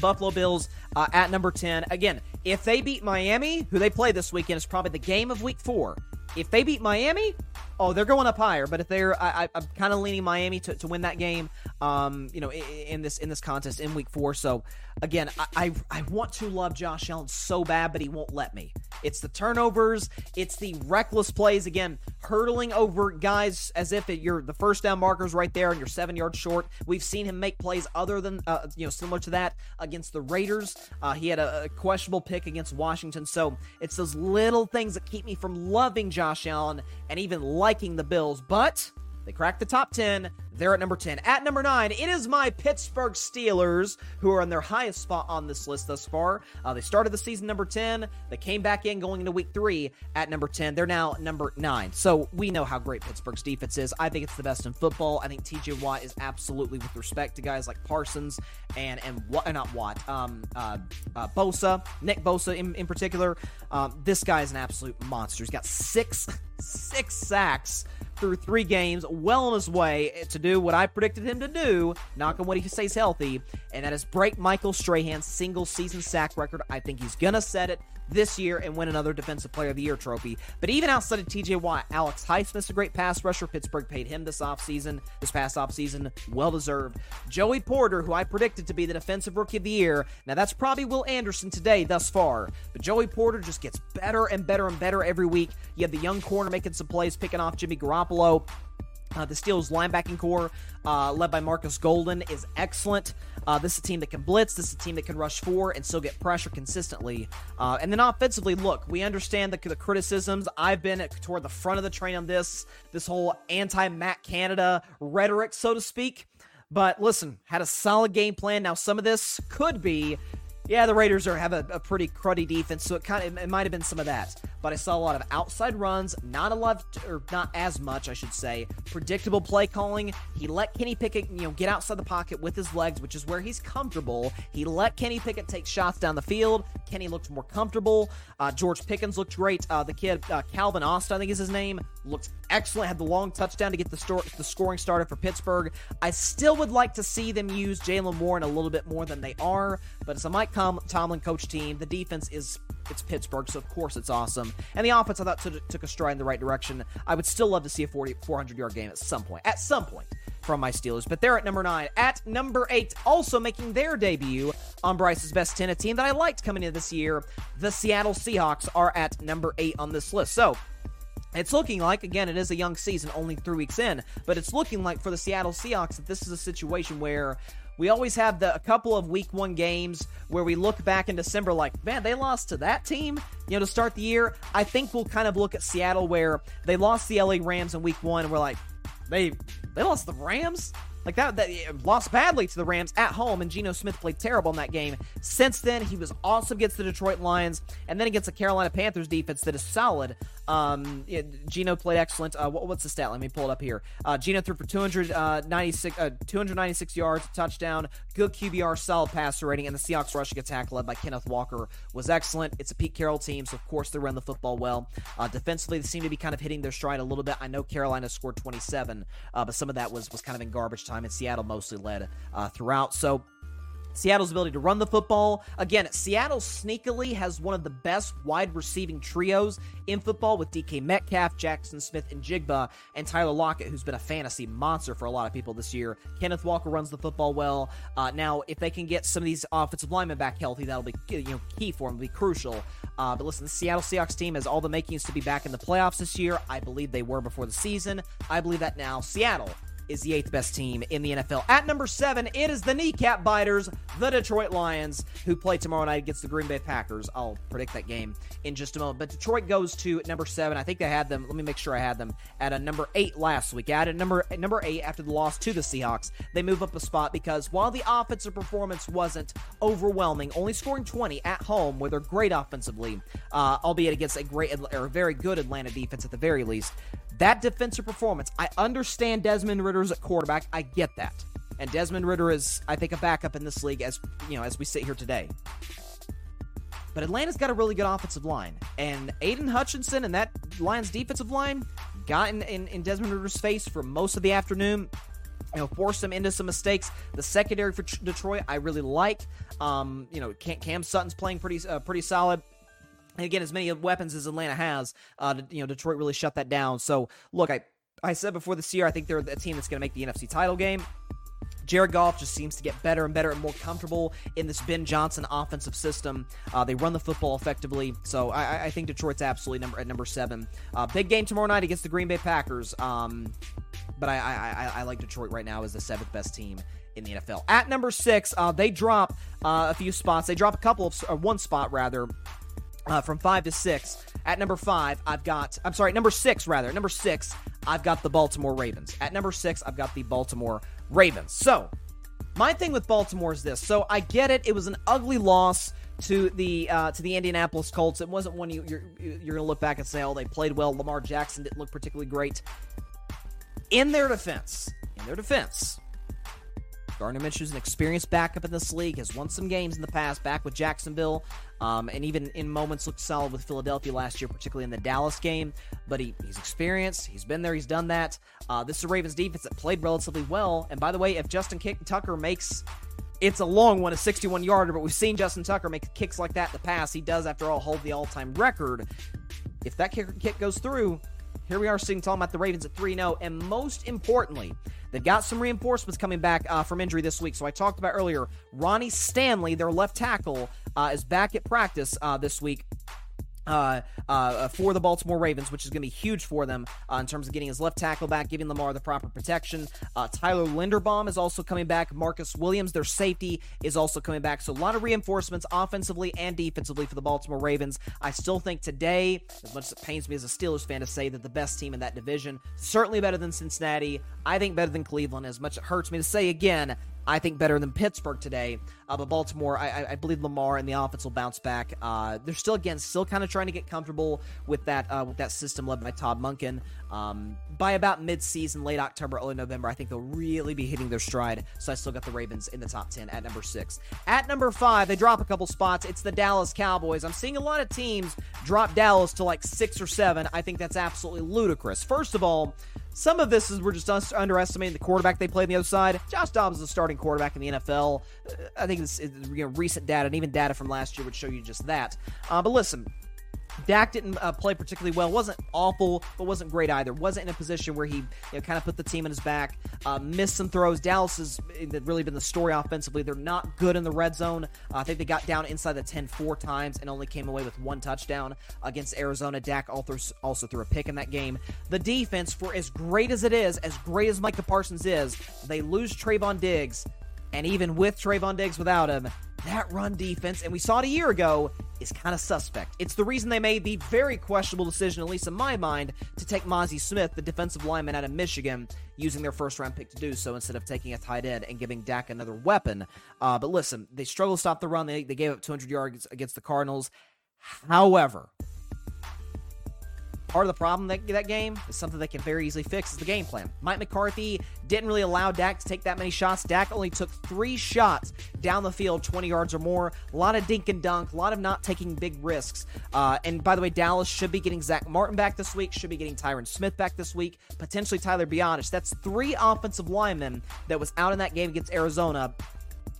Speaker 1: Buffalo Bills uh, at number 10. Again, if they beat Miami, who they play this weekend, is probably the game of week four. If they beat Miami, oh, they're going up higher. But if they're, I, am kind of leaning Miami to, to win that game. Um, you know, in, this in this contest in week four. So again, I, I, I want to love Josh Allen so bad, but he won't let me. It's the turnovers, it's the reckless plays. Again, hurdling over guys as if it, you're the first down markers right there and you're seven yards short. We've seen him make plays other than uh, you know similar to that against the Raiders. Uh, he had a, a questionable pick against Washington. So it's those little things that keep me from loving Josh Allen and even liking the Bills. But they cracked the top 10. They're at number 10. At number 9, it is my Pittsburgh Steelers, who are in their highest spot on this list thus far. Uh, they started the season number 10. They came back in going into week 3 at number 10. They're now number 9. So we know how great Pittsburgh's defense is. I think it's the best in football. I think TJ Watt is absolutely, with respect to guys like Parsons and, and what, uh, not Watt, um, uh, uh, Bosa, Nick Bosa in, in particular. Um, this guy is an absolute monster. He's got six, six sacks through three games, well on his way to do what I predicted him to do, knock on wood he stays healthy, and that is break Michael Strahan's single season sack record. I think he's going to set it this year and win another Defensive Player of the Year trophy. But even outside of TJ Watt, Alex Highsmith's a great pass rusher. Pittsburgh paid him this offseason, this past offseason. Well deserved. Joey Porter, who I predicted to be the Defensive Rookie of the Year. Now, that's probably Will Anderson today thus far. But Joey Porter just gets better and better and better every week. You have the young corner making some plays, picking off Jimmy Garoppolo. Uh, the Steelers linebacking corps, uh, led by Markus Golden, is excellent. Uh, this is a team that can blitz. This is a team that can rush four and still get pressure consistently. Uh, and then offensively, look, we understand the, the, criticisms. I've been at, toward the front of the train on this, this whole anti-Matt Canada rhetoric, so to speak. But listen, had a solid game plan. Now, some of this could be yeah, the Raiders are have a, a, pretty cruddy defense, so it kind of it might have been some of that. But I saw a lot of outside runs, not a lot, or not as much, I should say. Predictable play calling. He let Kenny Pickett, you know, get outside the pocket with his legs, which is where he's comfortable. He let Kenny Pickett take shots down the field. Kenny looked more comfortable. Uh, George Pickens looked great. Uh, the kid uh, Calvin Austin, I think is his name, looked excellent. Had the long touchdown to get the, sto- the scoring started for Pittsburgh. I still would like to see them use Jaylen Warren a little bit more than they are, but it's a Mike Tomlin coach team. The defense is it's Pittsburgh, so of course it's awesome. And the offense I thought took, a stride in the right direction. I would still love to see a 40, 400 yard game at some point. At some point from my Steelers. But they're at number nine. At number eight, also making their debut on Bryce's Best 10, a team that I liked coming into this year. The Seattle Seahawks are at number eight on this list. So it's looking like, again, it is a young season, only three weeks in, but it's looking like for the Seattle Seahawks that this is a situation where we always have the a couple of week one games where we look back in December like, man, they lost to that team, you know, to start the year. I think we'll kind of look at Seattle where they lost the LA Rams in week one, and we're like, they they lost the Rams. Like that, that lost badly to the Rams at home, and Geno Smith played terrible in that game. Since then, he was awesome against the Detroit Lions, and then against the Carolina Panthers defense that is solid. Um, Geno played excellent. Uh, what, what's the stat? Let me pull it up here. Uh, Geno threw for 296, uh, 296 yards, touchdown, good QBR, solid passer rating, and the Seahawks rushing attack led by Kenneth Walker was excellent. It's a Pete Carroll team, so of course they run the football well. Uh, defensively, they seem to be kind of hitting their stride a little bit. I know Carolina scored 27, uh, but some of that was was kind of in garbage time and Seattle mostly led uh, throughout. So Seattle's ability to run the football. Again, Seattle sneakily has one of the best wide receiving trios in football with DK Metcalf, Jackson Smith-Njigba, and Tyler Lockett, who's been a fantasy monster for a lot of people this year. Kenneth Walker runs the football well. Uh, now, if they can get some of these offensive linemen back healthy, that'll be you know key for them, be crucial. Uh, but listen, the Seattle Seahawks team has all the makings to be back in the playoffs this year. I believe they were before the season. I believe that now. Seattle is the eighth best team in the NFL. At number seven, it is the kneecap biters, the Detroit Lions, who play tomorrow night against the Green Bay Packers. I'll predict that game in just a moment. But Detroit goes to number seven. I think they had them. Let me make sure I had them at a number eight last week. At number number eight after the loss to the Seahawks, they move up a spot because while the offensive performance wasn't overwhelming, only scoring 20 at home, where they're great offensively, uh, albeit against a great or a very good Atlanta defense at the very least. That defensive performance, I understand Desmond Ridder's at quarterback. I get that. And Desmond Ridder is, I think, a backup in this league as you know, as we sit here today. But Atlanta's got a really good offensive line. And Aidan Hutchinson and that Lions defensive line got in, in, in Desmond Ridder's face for most of the afternoon you know, forced him into some mistakes. The secondary for Detroit, I really like. Um, you know, Cam Sutton's playing pretty uh, pretty solid. And again, as many weapons as Atlanta has, uh, you know, Detroit really shut that down. So, look, I I said before this year, I think they're a team that's going to make the NFC title game. Jared Goff just seems to get better and better and more comfortable in this Ben Johnson offensive system. Uh, they run the football effectively, so I, I, think Detroit's absolutely number at number seven. Uh, big game tomorrow night against the Green Bay Packers, um, but I, I, I, like Detroit right now as the seventh best team in the NFL. At number six, uh, they drop uh, a few spots. They drop a couple of uh, one spot rather uh, from five to six. At number five, I've got, I'm sorry, number six, rather. Number six, I've got the Baltimore Ravens. At number six, I've got the Baltimore Ravens. So, my thing with Baltimore is this. So, I get it. It was an ugly loss to the uh, to the Indianapolis Colts. It wasn't one you, you're you're gonna look back and say, oh, they played well. Lamar Jackson didn't look particularly great. In their defense, in their defense, Gardner Minshew's an experienced backup in this league, has won some games in the past, back with Jacksonville, um, and even in moments looked solid with Philadelphia last year, particularly in the Dallas game. But he, he's experienced, he's been there, he's done that. Uh, this is a Ravens defense that played relatively well. And by the way, if Justin Kick- Tucker makes it's a long one, a 61 yarder, but we've seen Justin Tucker make kicks like that in the past. He does, after all, hold the all time record. If that kick goes through, here we are sitting talking about the Ravens at 3 0. And most importantly, they've got some reinforcements coming back uh, from injury this week. So I talked about earlier, Ronnie Stanley, their left tackle, uh, is back at practice uh, this week. Uh, uh, for the Baltimore Ravens, which is going to be huge for them uh, in terms of getting his left tackle back, giving Lamar the proper protection. Uh, Tyler Linderbaum is also coming back. Marcus Williams, their safety, is also coming back. So a lot of reinforcements offensively and defensively for the Baltimore Ravens. I still think today, as much as it pains me as a Steelers fan to say that the best team in that division, certainly better than Cincinnati. I think better than Cleveland. As much it hurts me to say again, I think better than Pittsburgh today. Uh, but Baltimore, I, I, believe Lamar and the offense will bounce back. Uh, they're still again still kind of trying to get comfortable with that uh, with that system led by Todd Monken. Um, by about mid-season, late October, early November, I think they'll really be hitting their stride. So I still got the Ravens in the top ten at number six. At number five, they drop a couple spots. It's the Dallas Cowboys. I'm seeing a lot of teams drop Dallas to like six or seven. I think that's absolutely ludicrous. First of all. Some of this is we're just underestimating the quarterback they play on the other side. Josh Dobbs is a starting quarterback in the NFL. I think it's, it's you know, recent data and even data from last year would show you just that. Uh, but listen, Dak didn't uh, play particularly well. wasn't awful, but wasn't great either. wasn't in a position where he you know, kind of put the team in his back. Uh, missed some throws. Dallas has really been the story offensively. They're not good in the red zone. Uh, I think they got down inside the 10 four times and only came away with one touchdown against Arizona. Dak also threw a pick in that game. The defense, for as great as it is, as great as Micah Parsons is, they lose Trevon Diggs. And even with Trevon Diggs without him, that run defense, and we saw it a year ago, is kind of suspect. It's the reason they made the very questionable decision, at least in my mind, to take Mazi Smith, the defensive lineman out of Michigan, using their first round pick to do so instead of taking a tight end and giving Dak another weapon. Uh, but listen, they struggled to stop the run. They, they gave up 200 yards against the Cardinals. However, Part of the problem that that game is something they can very easily fix is the game plan. Mike McCarthy didn't really allow Dak to take that many shots. Dak only took three shots down the field, 20 yards or more. A lot of dink and dunk, a lot of not taking big risks. Uh, and by the way, Dallas should be getting Zack Martin back this week, should be getting Tyron Smith back this week, potentially Tyler Biadasz. That's three offensive linemen that was out in that game against Arizona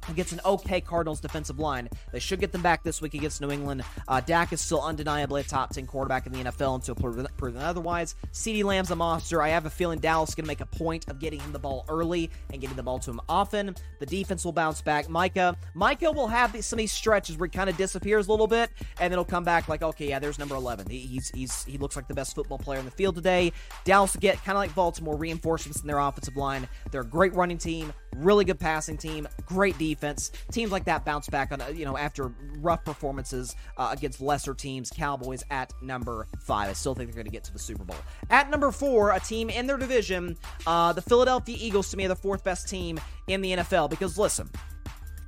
Speaker 1: against an okay Cardinals defensive line. They should get them back this week against New England. Uh, Dak is still undeniably a top 10 quarterback in the NFL until proven, otherwise. CeeDee Lamb's a monster. I have a feeling Dallas is going to make a point of getting him the ball early and getting the ball to him often. The defense will bounce back. Micah, Micah will have these, some of these stretches where he kind of disappears a little bit, and then he'll come back like, okay, yeah, there's number 11. He, he's he's he looks like the best football player in the field today. Dallas will get kind of like Baltimore reinforcements in their offensive line. They're a great running team, really good passing team, great defense. Teams like that bounce back on you know after rough performances uh, against lesser teams. Cowboys at number five. I still think they're going to get to the Super Bowl. At number four, a team in their division, uh, the Philadelphia Eagles to me are the fourth best team in the NFL because listen.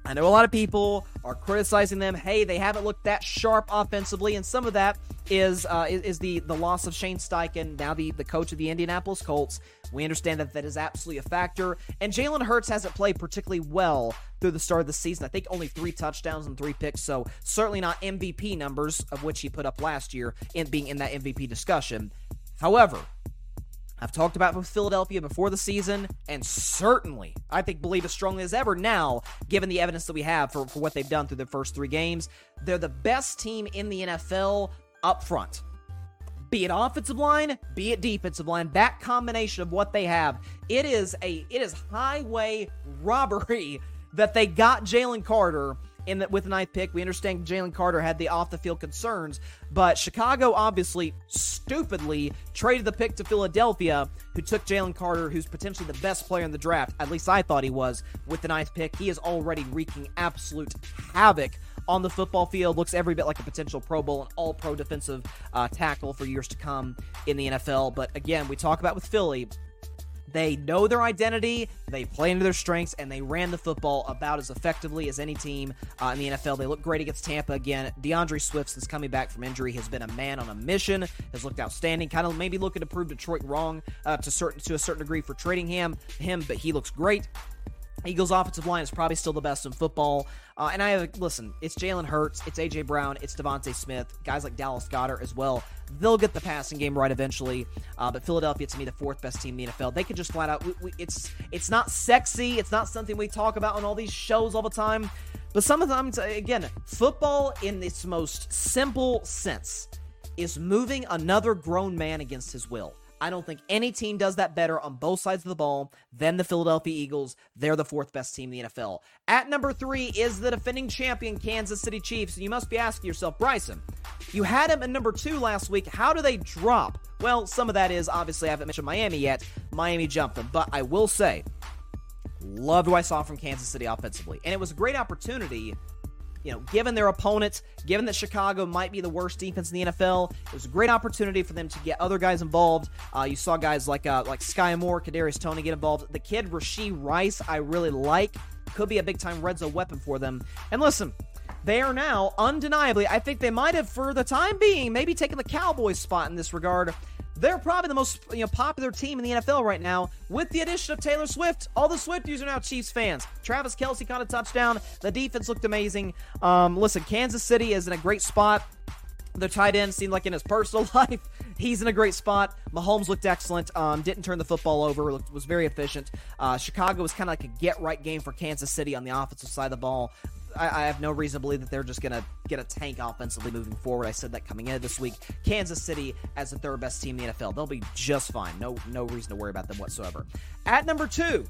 Speaker 1: I know a lot of people are criticizing them. Hey, they haven't looked that sharp offensively, and some of that is uh, is, is, the the loss of Shane Steichen, now the the coach of the Indianapolis Colts. We understand that that is absolutely a factor, and Jalen Hurts hasn't played particularly well through the start of the season. I think only three touchdowns and three picks, so certainly not MVP numbers of which he put up last year in being in that MVP discussion. However, I've talked about with Philadelphia before the season, and certainly, I think, believe as strongly as ever now, given the evidence that we have for, for what they've done through the first three games. They're the best team in the NFL up front. Be it offensive line, be it defensive line, that combination of what they have, it is a it is highway robbery that they got Jalen Carter in the, with the ninth pick. We understand Jalen Carter had the off the field concerns, but Chicago obviously stupidly traded the pick to Philadelphia, who took Jalen Carter, who's potentially the best player in the draft. At least I thought he was with the ninth pick. He is already wreaking absolute havoc on the football field. Looks every bit like a potential Pro Bowl and all pro defensive uh, tackle for years to come in the NFL. But again, we talk about with Philly they know their identity, they play into their strengths, and they ran the football about as effectively as any team uh, in the NFL. They look great against Tampa again. D'Andre Swift, since coming back from injury, has been a man on a mission, has looked outstanding. Kind of maybe looking to prove Detroit wrong uh, to certain to a certain degree for trading him, him, but he looks great. Eagles' offensive line is probably still the best in football. Uh, and I have, listen, it's Jalen Hurts, it's A.J. Brown, it's DeVonta Smith, guys like Dallas Goedert as well. They'll get the passing game right eventually. Uh, but Philadelphia, to me, the fourth best team in the NFL. They could just flat out, we, we, it's it's not sexy. It's not something we talk about on all these shows all the time. But sometimes, again, football in its most simple sense is moving another grown man against his will. I don't think any team does that better on both sides of the ball than the Philadelphia Eagles. They're the fourth best team in the NFL. At number three is the defending champion Kansas City Chiefs. And you must be asking yourself, Bryson, you had them at number two last week. How do they drop? Well, some of that is obviously I haven't mentioned Miami yet. Miami jumped them. But I will say, loved what I saw from Kansas City offensively. And it was a great opportunity you know, given their opponents, given that Chicago might be the worst defense in the NFL, it was a great opportunity for them to get other guys involved. Uh, you saw guys like uh, like Sky Moore, Kadarius Toney get involved. The kid Rashee Rice, I really like, could be a big time red zone weapon for them. And listen, they are now undeniably, I think they might have, for the time being, maybe taken the Cowboys spot in this regard. They're probably the most you know popular team in the NFL right now. With the addition of Taylor Swift, all the Swifties are now Chiefs fans. Travis Kelce caught a touchdown. The defense looked amazing. Um, listen, Kansas City is in a great spot. The tight end seemed like in his personal life, he's in a great spot. Mahomes looked excellent. Um, didn't turn the football over. Looked, was very efficient. Uh, Chicago was kind of like a get right game for Kansas City on the offensive side of the ball. I, I have no reason to believe that they're just going to get a tank offensively moving forward. I said that coming into this week. Kansas City as the third best team in the NFL. They'll be just fine. No, no reason to worry about them whatsoever. At number two,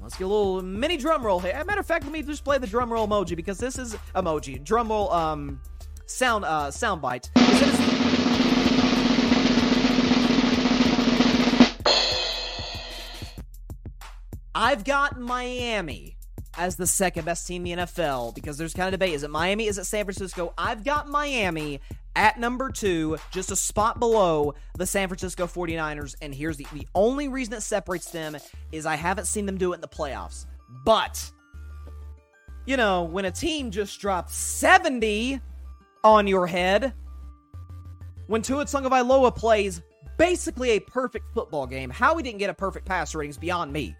Speaker 1: Let's get a little mini drum roll here. As a matter of fact, let me just play the drum roll emoji because this is emoji drum roll um sound uh sound bite. I've got Miami as the second best team in the NFL because there's kind of debate. Is it Miami? Is it San Francisco? I've got Miami at number two, just a spot below the San Francisco 49ers. And here's the, the only reason that separates them is I haven't seen them do it in the playoffs. But, you know, when a team just drops 70 on your head, when Tua Tagovailoa plays basically a perfect football game, how he didn't get a perfect pass rating is beyond me.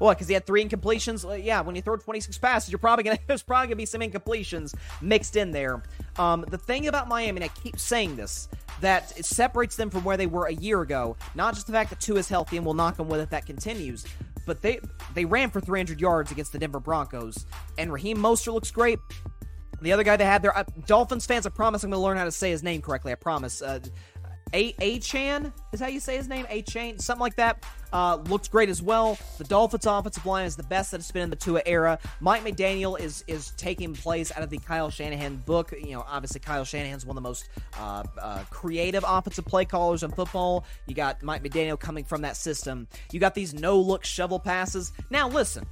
Speaker 1: What? Because he had three incompletions. Yeah, when you throw 26 passes, you're probably gonna there's probably gonna be some incompletions mixed in there. Um, the thing about Miami, and I keep saying this, that it separates them from where they were a year ago. Not just the fact that Tua is healthy and will knock them with it that continues, but they they ran for 300 yards against the Denver Broncos, and Raheem Mostert looks great. The other guy they had there, Dolphins fans, I promise I'm going to learn how to say his name correctly. I promise. Uh, a Achane is how you say his name. Achane, something like that. Uh, looked great as well. The Dolphins' offensive line is the best that it's been in the Tua era. Mike McDaniel is is taking place out of the Kyle Shanahan book. You know, obviously Kyle Shanahan's one of the most uh, uh, creative offensive play callers in football. You got Mike McDaniel coming from that system. You got these no look shovel passes. Now listen,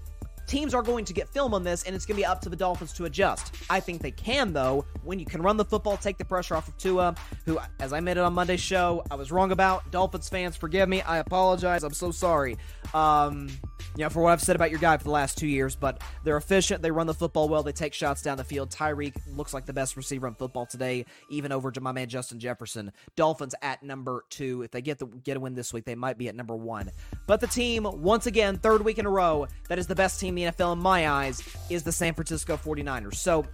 Speaker 1: teams are going to get film on this, and it's going to be up to the Dolphins to adjust. I think they can, though, when you can run the football, take the pressure off of Tua, who, as I admitted on Monday's show, I was wrong about. Dolphins fans, forgive me. I apologize. I'm so sorry. Um, you know, for what I've said about your guy for the last two years, but they're efficient. They run the football well. They take shots down the field. Tyreek looks like the best receiver in football today, even over my man Justin Jefferson. Dolphins at number two. If they get the get a win this week, they might be at number one. But the team, once again, third week in a row, that is the best team in the NFL in my eyes, is the San Francisco 49ers. So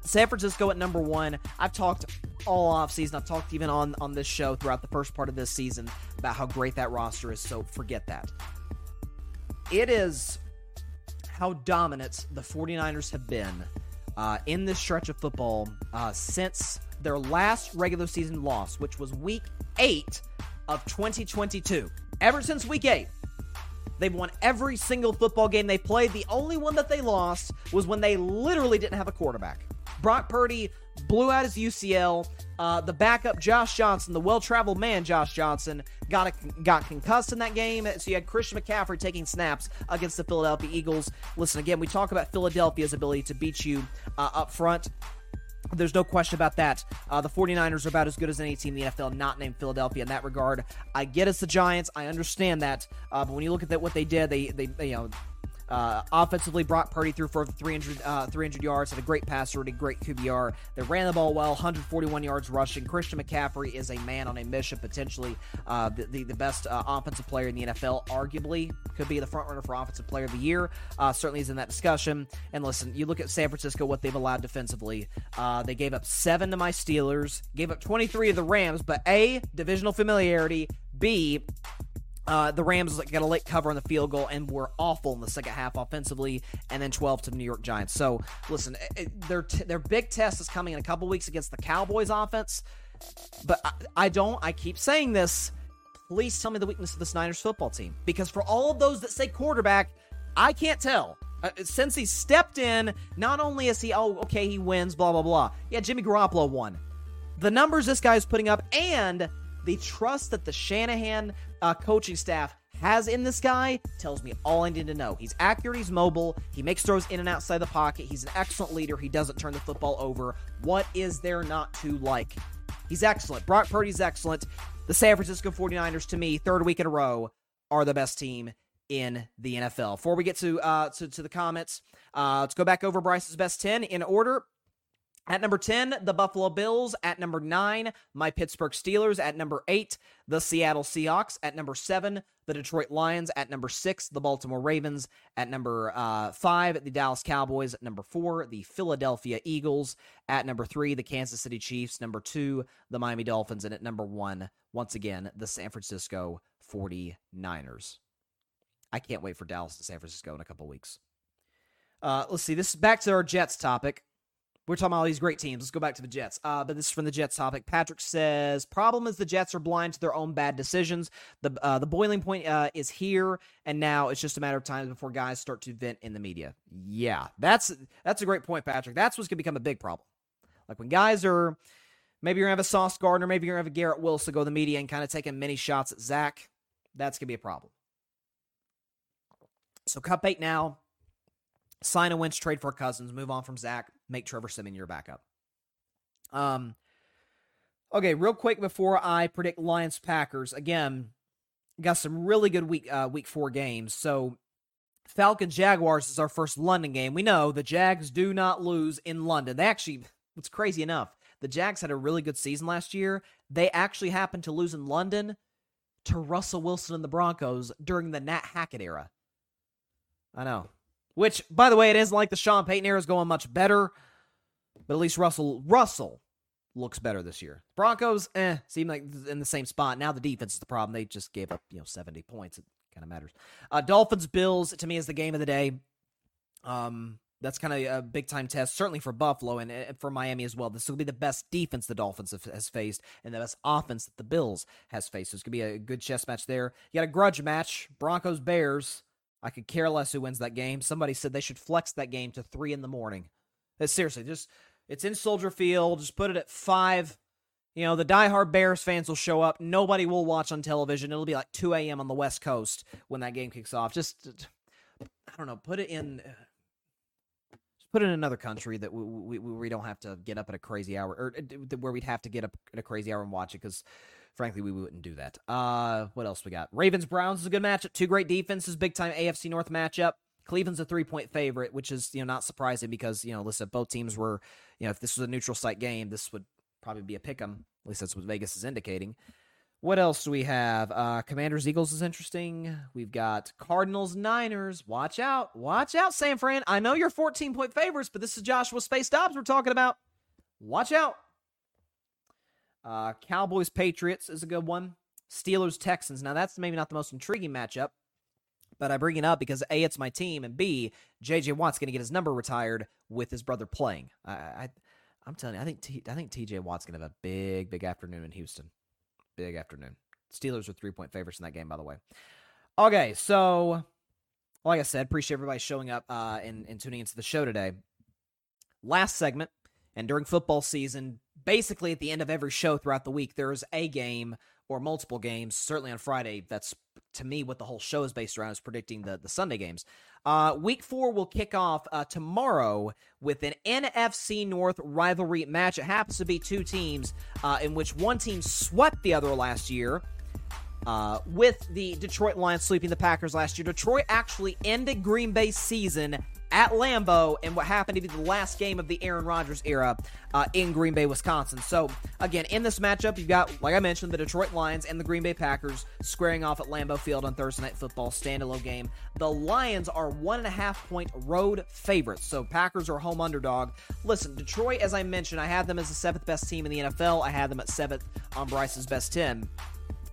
Speaker 1: San Francisco at number one. I've talked all off season. I've talked even on on this show throughout the first part of this season about how great that roster is. So forget that. It is how dominant the 49ers have been uh, in this stretch of football uh, since their last regular season loss, which was week eight of 2022. Ever since week eight, They've won every single football game they played. The only one that they lost was when they literally didn't have a quarterback. Brock Purdy blew out his UCL. Uh, the backup Josh Johnson, the well-traveled man Josh Johnson, got a, got concussed in that game. So you had Christian McCaffrey taking snaps against the Philadelphia Eagles. Listen again, we talk about Philadelphia's ability to beat you uh, up front. There's no question about that. Uh, the 49ers are about as good as any team in the NFL, not named Philadelphia in that regard. I get it's the Giants. I understand that. Uh, but when you look at that, what they did, they, they, they you know, uh, offensively, Brock Purdy threw for 300, uh, 300 yards, had a great passer, a great QBR. They ran the ball well, 141 yards rushing. Christian McCaffrey is a man on a mission, potentially uh, the, the, the best uh, offensive player in the NFL, arguably could be the front runner for offensive player of the year. Uh, certainly is in that discussion. And listen, you look at San Francisco, what they've allowed defensively. Uh, they gave up seven to my Steelers, gave up 23 to the Rams, but A, divisional familiarity. B, uh, the Rams got a late cover on the field goal and were awful in the second half offensively, and then 12 to the New York Giants. So, listen, it, their t- their big test is coming in a couple weeks against the Cowboys offense. But I, I don't. I keep saying this. please tell me the weakness of this Niners football team. Because for all of those that say quarterback, I can't tell. Uh, since he stepped in, not only is he, oh, okay, he wins, blah, blah, blah. Yeah, Jimmy Garoppolo won. The numbers this guy is putting up and the trust that the Shanahan uh, coaching staff has in this guy tells me all I need to know. He's accurate, he's mobile, he makes throws in and outside the pocket, he's an excellent leader, he doesn't turn the football over. What is there not to like? He's excellent. Brock Purdy's excellent. The San Francisco 49ers, to me, third week in a row, are the best team in the NFL. Before we get to uh to, to the comments, uh let's go back over Bryce's best 10 in order. At number 10, the Buffalo Bills. At number 9, my Pittsburgh Steelers. At number 8, the Seattle Seahawks. At number 7, the Detroit Lions. At number 6, the Baltimore Ravens. At number uh, 5, the Dallas Cowboys. At number 4, the Philadelphia Eagles. At number 3, the Kansas City Chiefs. Number 2, the Miami Dolphins. And at number 1, once again, the San Francisco 49ers. I can't wait for Dallas and San Francisco in a couple weeks. Uh, let's see. This is back to our Jets topic. We're talking about all these great teams. Let's go back to the Jets. Uh, but this is from the Jets topic. Patrick says, "Problem is the Jets are blind to their own bad decisions. The uh, the boiling point uh, is here and now. It's just a matter of time before guys start to vent in the media." Yeah, that's that's a great point, Patrick. That's what's gonna become a big problem. Like when guys are, maybe you're gonna have a Sauce Gardner, maybe you're gonna have a Garrett Wilson go to the media and kind of taking many shots at Zach. That's gonna be a problem. So cut bait now. Sign a Wentz, trade for Cousins, move on from Zach, make Trevor Siemian your backup. Um, okay, real quick before I predict Lions Packers again, got some really good week uh, week four games. So Falcons Jaguars is our first London game. We know the Jags do not lose in London. They actually, what's crazy enough, the Jags had a really good season last year. They actually happened to lose in London to Russell Wilson and the Broncos during the Nat Hackett era. I know. Which, by the way, it isn't like the Sean Payton era is going much better, but at least Russell Russell looks better this year. Broncos, eh, seem like in the same spot. Now the defense is the problem. They just gave up, you know, 70 points. It kind of matters. Uh, Dolphins Bills to me is the game of the day. Um, that's kind of a big time test, certainly for Buffalo and, and for Miami as well. This will be the best defense the Dolphins have, has faced and the best offense that the Bills has faced. So it's going to be a good chess match there. You got a grudge match Broncos Bears. I could care less who wins that game. Somebody said they should flex that game to three in the morning. It's seriously, just it's in Soldier Field. Just put it at five. You know, the diehard Bears fans will show up. Nobody will watch on television. It'll be like 2 a.m. on the West Coast when that game kicks off. Just, uh, I don't know, put it in. Uh, put it in another country that we, we, we don't have to get up at a crazy hour, or uh, where we'd have to get up at a crazy hour and watch it because Frankly, we wouldn't do that. Uh, what else we got? Ravens Browns is a good matchup. Two great defenses, big time AFC North matchup. Cleveland's a three point favorite, which is you know not surprising because you know listen, both teams were you know if this was a neutral site game, this would probably be a pick 'em. At least that's what Vegas is indicating. What else do we have? Uh, Commanders Eagles is interesting. We've got Cardinals Niners. Watch out, watch out, San Fran. I know you're 14 point favorites, but this is Joshua Space Dobbs we're talking about. Watch out. Uh, Cowboys Patriots is a good one. Steelers Texans. Now that's maybe not the most intriguing matchup, but I bring it up because a it's my team, and b J.J. Watt's going to get his number retired with his brother playing. I, I I'm telling you, I think T, I think T.J. Watt's going to have a big big afternoon in Houston. Big afternoon. Steelers are three point favorites in that game, by the way. Okay, so like I said, appreciate everybody showing up uh, and, and tuning into the show today. Last segment, and during football season, basically at the end of every show throughout the week, there's a game or multiple games. Certainly on Friday, that's to me what the whole show is based around is predicting the the Sunday games. Uh, week four will kick off uh, tomorrow with an NFC North rivalry match. It happens to be two teams uh, in which one team swept the other last year. Uh, with the Detroit Lions sweeping the Packers last year, Detroit actually ended Green Bay's season at Lambeau in what happened to be the last game of the Aaron Rodgers era uh, in Green Bay, Wisconsin. So, again, in this matchup, you've got, like I mentioned, the Detroit Lions and the Green Bay Packers squaring off at Lambeau Field on Thursday Night Football, standalone game. The Lions are one and a half point road favorites, so Packers are home underdog. Listen, Detroit, as I mentioned, I had them as the seventh best team in the NFL. I had them at seventh on Bryce's best 10.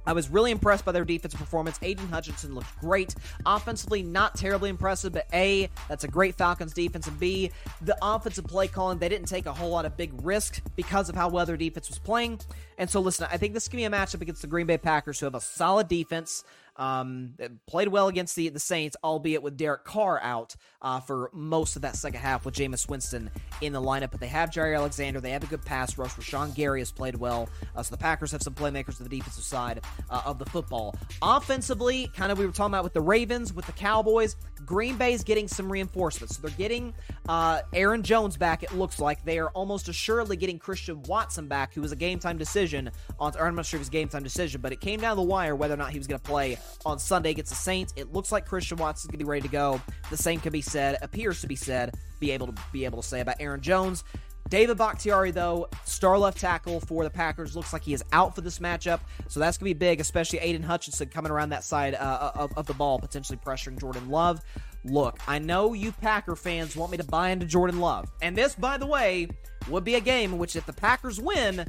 Speaker 1: I was really impressed by their defensive performance. Aidan Hutchinson looked great. Offensively, not terribly impressive, but A, that's a great Falcons defense, and B, the offensive play calling, they didn't take a whole lot of big risk because of how well their defense was playing. And so, listen, I think this can be a matchup against the Green Bay Packers, who have a solid defense. Um, played well against the the Saints, albeit with Derek Carr out uh, for most of that second half with Jameis Winston in the lineup. But they have Jaire Alexander. They have a good pass rush. Rashan Gary has played well. Uh, so the Packers have some playmakers to the defensive side uh, of the football. Offensively, kind of we were talking about with the Ravens, with the Cowboys, Green Bay's getting some reinforcements. So they're getting uh, Aaron Jones back. It looks like they are almost assuredly getting Christian Watson back, who was a game time decision on. I'm not sure if it was a game time decision, but it came down the wire whether or not he was going to play on Sunday against the Saints. It looks like Christian Watson's going to be ready to go. The same can be said, appears to be said, be able to be able to say about Aaron Jones. David Bakhtiari, though, star left tackle for the Packers, looks like he is out for this matchup. So that's going to be big, especially Aidan Hutchinson coming around that side uh, of, of the ball, potentially pressuring Jordan Love. Look, I know you Packer fans want me to buy into Jordan Love. And this, by the way, would be a game in which if the Packers win,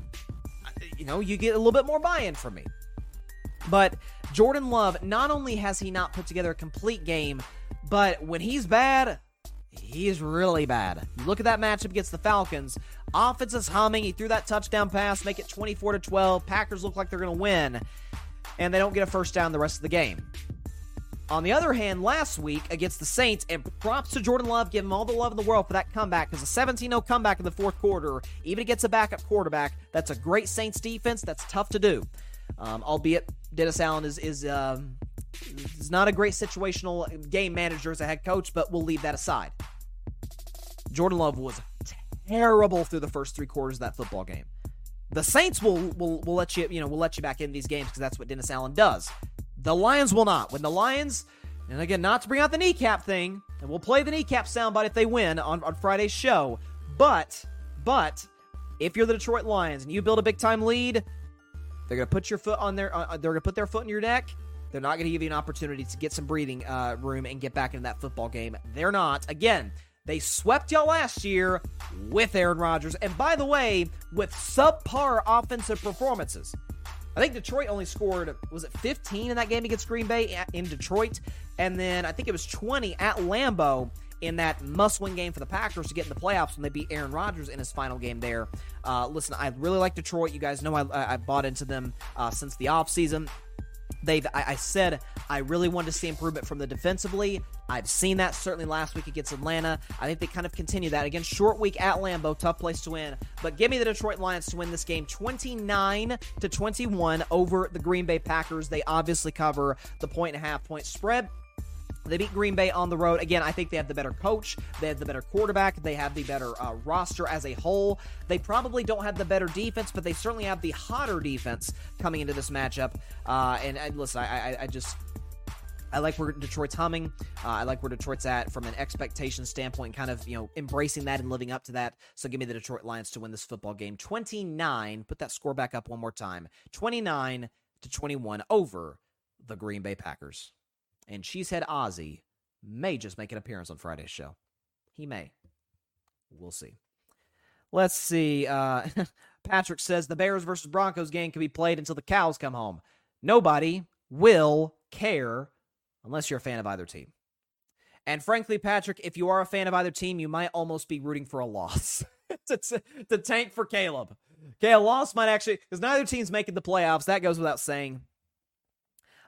Speaker 1: you know, you get a little bit more buy in from me. But Jordan Love, not only has he not put together a complete game, but when he's bad, he's really bad. You look at that matchup against the Falcons. Offense is humming. He threw that touchdown pass, make it 24 to 12. Packers look like they're going to win, and they don't get a first down the rest of the game. On the other hand, last week against the Saints, and props to Jordan Love, give him all the love in the world for that comeback, because a 17 0 comeback in the fourth quarter, even against a backup quarterback, that's a great Saints defense. That's tough to do. Um, albeit Dennis Allen is is um, is not a great situational game manager as a head coach, but we'll leave that aside. Jordan Love was terrible through the first three quarters of that football game. The Saints will will will let you you know will let you back in these games because that's what Dennis Allen does. The Lions will not. When the Lions, and again, not to bring out the kneecap thing, and we'll play the kneecap soundbite if they win on, on Friday's show. But but if you're the Detroit Lions and you build a big time lead, they're going to put your foot on their. Uh, they're going to put their foot in your neck. They're not going to give you an opportunity to get some breathing uh, room and get back into that football game. They're not. Again, they swept y'all last year with Aaron Rodgers, and by the way, with subpar offensive performances. I think Detroit only scored was it 15 in that game against Green Bay in Detroit, and then I think it was 20 at Lambeau in that must-win game for the Packers to get in the playoffs when they beat Aaron Rodgers in his final game there. Uh, listen, I really like Detroit. You guys know I, I bought into them uh, since the offseason. They've, I, I, said I really wanted to see improvement from the defensively. I've seen that certainly last week against Atlanta. I think they kind of continue that. Again, short week at Lambeau, tough place to win. But give me the Detroit Lions to win this game 29 to 21 over the Green Bay Packers. They obviously cover the point and a half point spread. They beat Green Bay on the road. Again, I think they have the better coach. They have the better quarterback. They have the better uh, roster as a whole. They probably don't have the better defense, but they certainly have the hotter defense coming into this matchup. Uh, and, and, listen, I, I, I, just. I like where Detroit's humming. Uh, I like where Detroit's at from an expectation standpoint, kind of, you know, embracing that and living up to that. So give me the Detroit Lions to win this football game. 29, put that score back up one more time. 29 to 21 over the Green Bay Packers and Cheesehead Ozzy may just make an appearance on Friday's show. He may. We'll see. Let's see. Uh, Patrick says the Bears versus Broncos game can be played until the cows come home. Nobody will care unless you're a fan of either team. And frankly, Patrick, if you are a fan of either team, you might almost be rooting for a loss to, to, to tank for Caleb. Okay, a loss might actually, because neither team's making the playoffs. That goes without saying.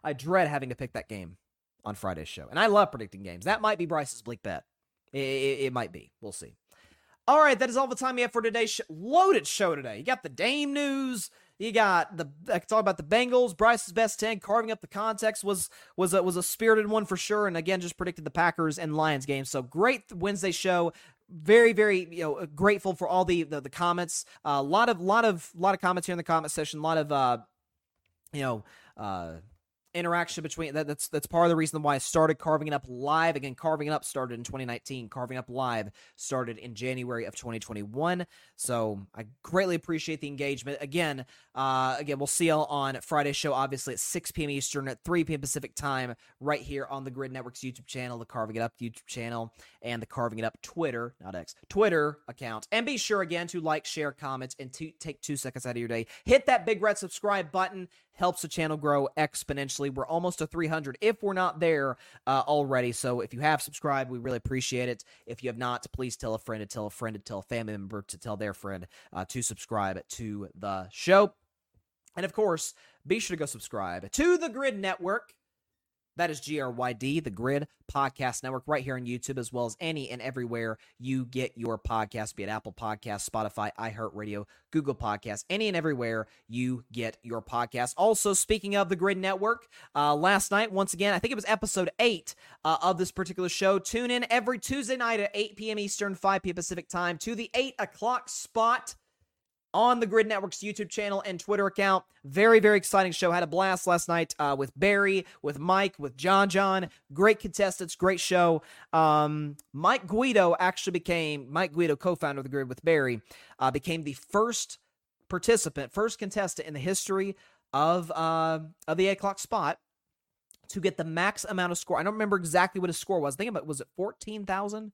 Speaker 1: I dread having to pick that game on Friday's show. And I love predicting games. That might be Bryce's bleak bet. It, it, it might be. We'll see. All right, that is all the time we have for today's loaded show today. You got the Dame news. You got the I can talk about the Bengals. Bryce's best ten, carving up the context was was a, was a spirited one for sure. And again, just predicted the Packers and Lions game. So great Wednesday show. Very very you know grateful for all the the, the comments. A uh, lot of lot of lot of comments here in the comment section. A lot of uh you know uh interaction between that, that's that's part of the reason why I started carving it up live again carving it up started in 2019 carving up live started in January of 2021 so I greatly appreciate the engagement again uh again we'll see you on Friday's show obviously at 6 p.m. Eastern at 3 p.m. Pacific time right here on the Gryd Network's YouTube channel the Carving It Up YouTube channel and the Carving It Up Twitter not X Twitter account and be sure again to like share comment and to take 2 seconds out of your day hit that big red subscribe button helps the channel grow exponentially. We're almost to 300 if we're not there uh, already. So if you have subscribed, we really appreciate it. If you have not, please tell a friend to tell a friend to tell a family member to tell their friend uh, to subscribe to the show. And of course, be sure to go subscribe to the Gryd Network. That is GRYD, the Gryd Podcast Network, right here on YouTube, as well as any and everywhere you get your podcast, be it Apple Podcasts, Spotify, iHeartRadio, Google Podcasts, any and everywhere you get your podcast. Also, speaking of the Gryd Network, uh, last night, once again, I think it was episode eight uh, of this particular show. Tune in every Tuesday night at 8 p.m. Eastern, 5 p.m. Pacific time to the 8 o'clock spot on the Gryd Network's YouTube channel and Twitter account. Very, very exciting show. Had a blast last night uh, with Barry, with Mike, with John John. Great contestants, great show. Um, Mike Guido actually became, Mike Guido, co founder of the Gryd with Barry, uh, became the first participant, first contestant in the history of, uh, of the 8 o'clock spot to get the max amount of score. I don't remember exactly what his score was. I think about was it 14,000?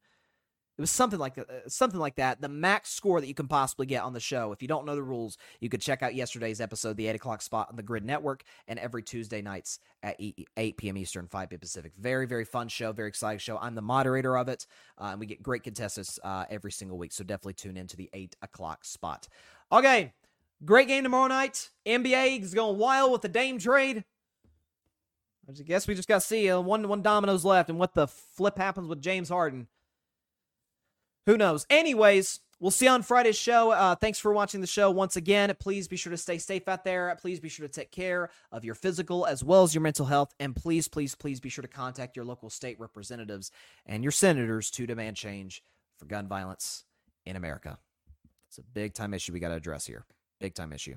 Speaker 1: It was something like uh, something like that. The max score that you can possibly get on the show. If you don't know the rules, you could check out yesterday's episode, the eight o'clock spot on the Gryd Network, and every Tuesday nights at eight p.m. Eastern, five p.m. Pacific. Very very fun show, very exciting show. I'm the moderator of it, uh, and we get great contestants uh, every single week. So definitely tune in to the eight o'clock spot. Okay, great game tomorrow night. NBA is going wild with the Dame trade. I guess we just got to see uh, one one dominoes left, and what the flip happens with James Harden. Who knows? Anyways, we'll see you on Friday's show. Uh, thanks for watching the show once again. Please be sure to stay safe out there. Please be sure to take care of your physical as well as your mental health. And please, please, please be sure to contact your local state representatives and your senators to demand change for gun violence in America. It's a big time issue we got to address here. Big time issue.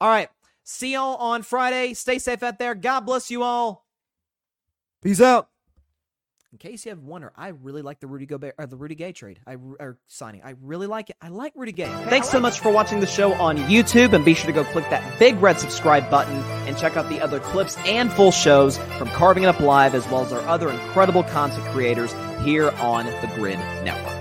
Speaker 1: All right. See y'all on Friday. Stay safe out there. God bless you all. Peace out. In case you have wonder, I really like the Rudy Gobert or the Rudy Gay trade. I or signing. I really like it. I like Rudy Gay. Thanks so much for watching the show on YouTube, and be sure to go click that big red subscribe button and check out the other clips and full shows from Carving It Up Live, as well as our other incredible content creators here on the Gryd Network.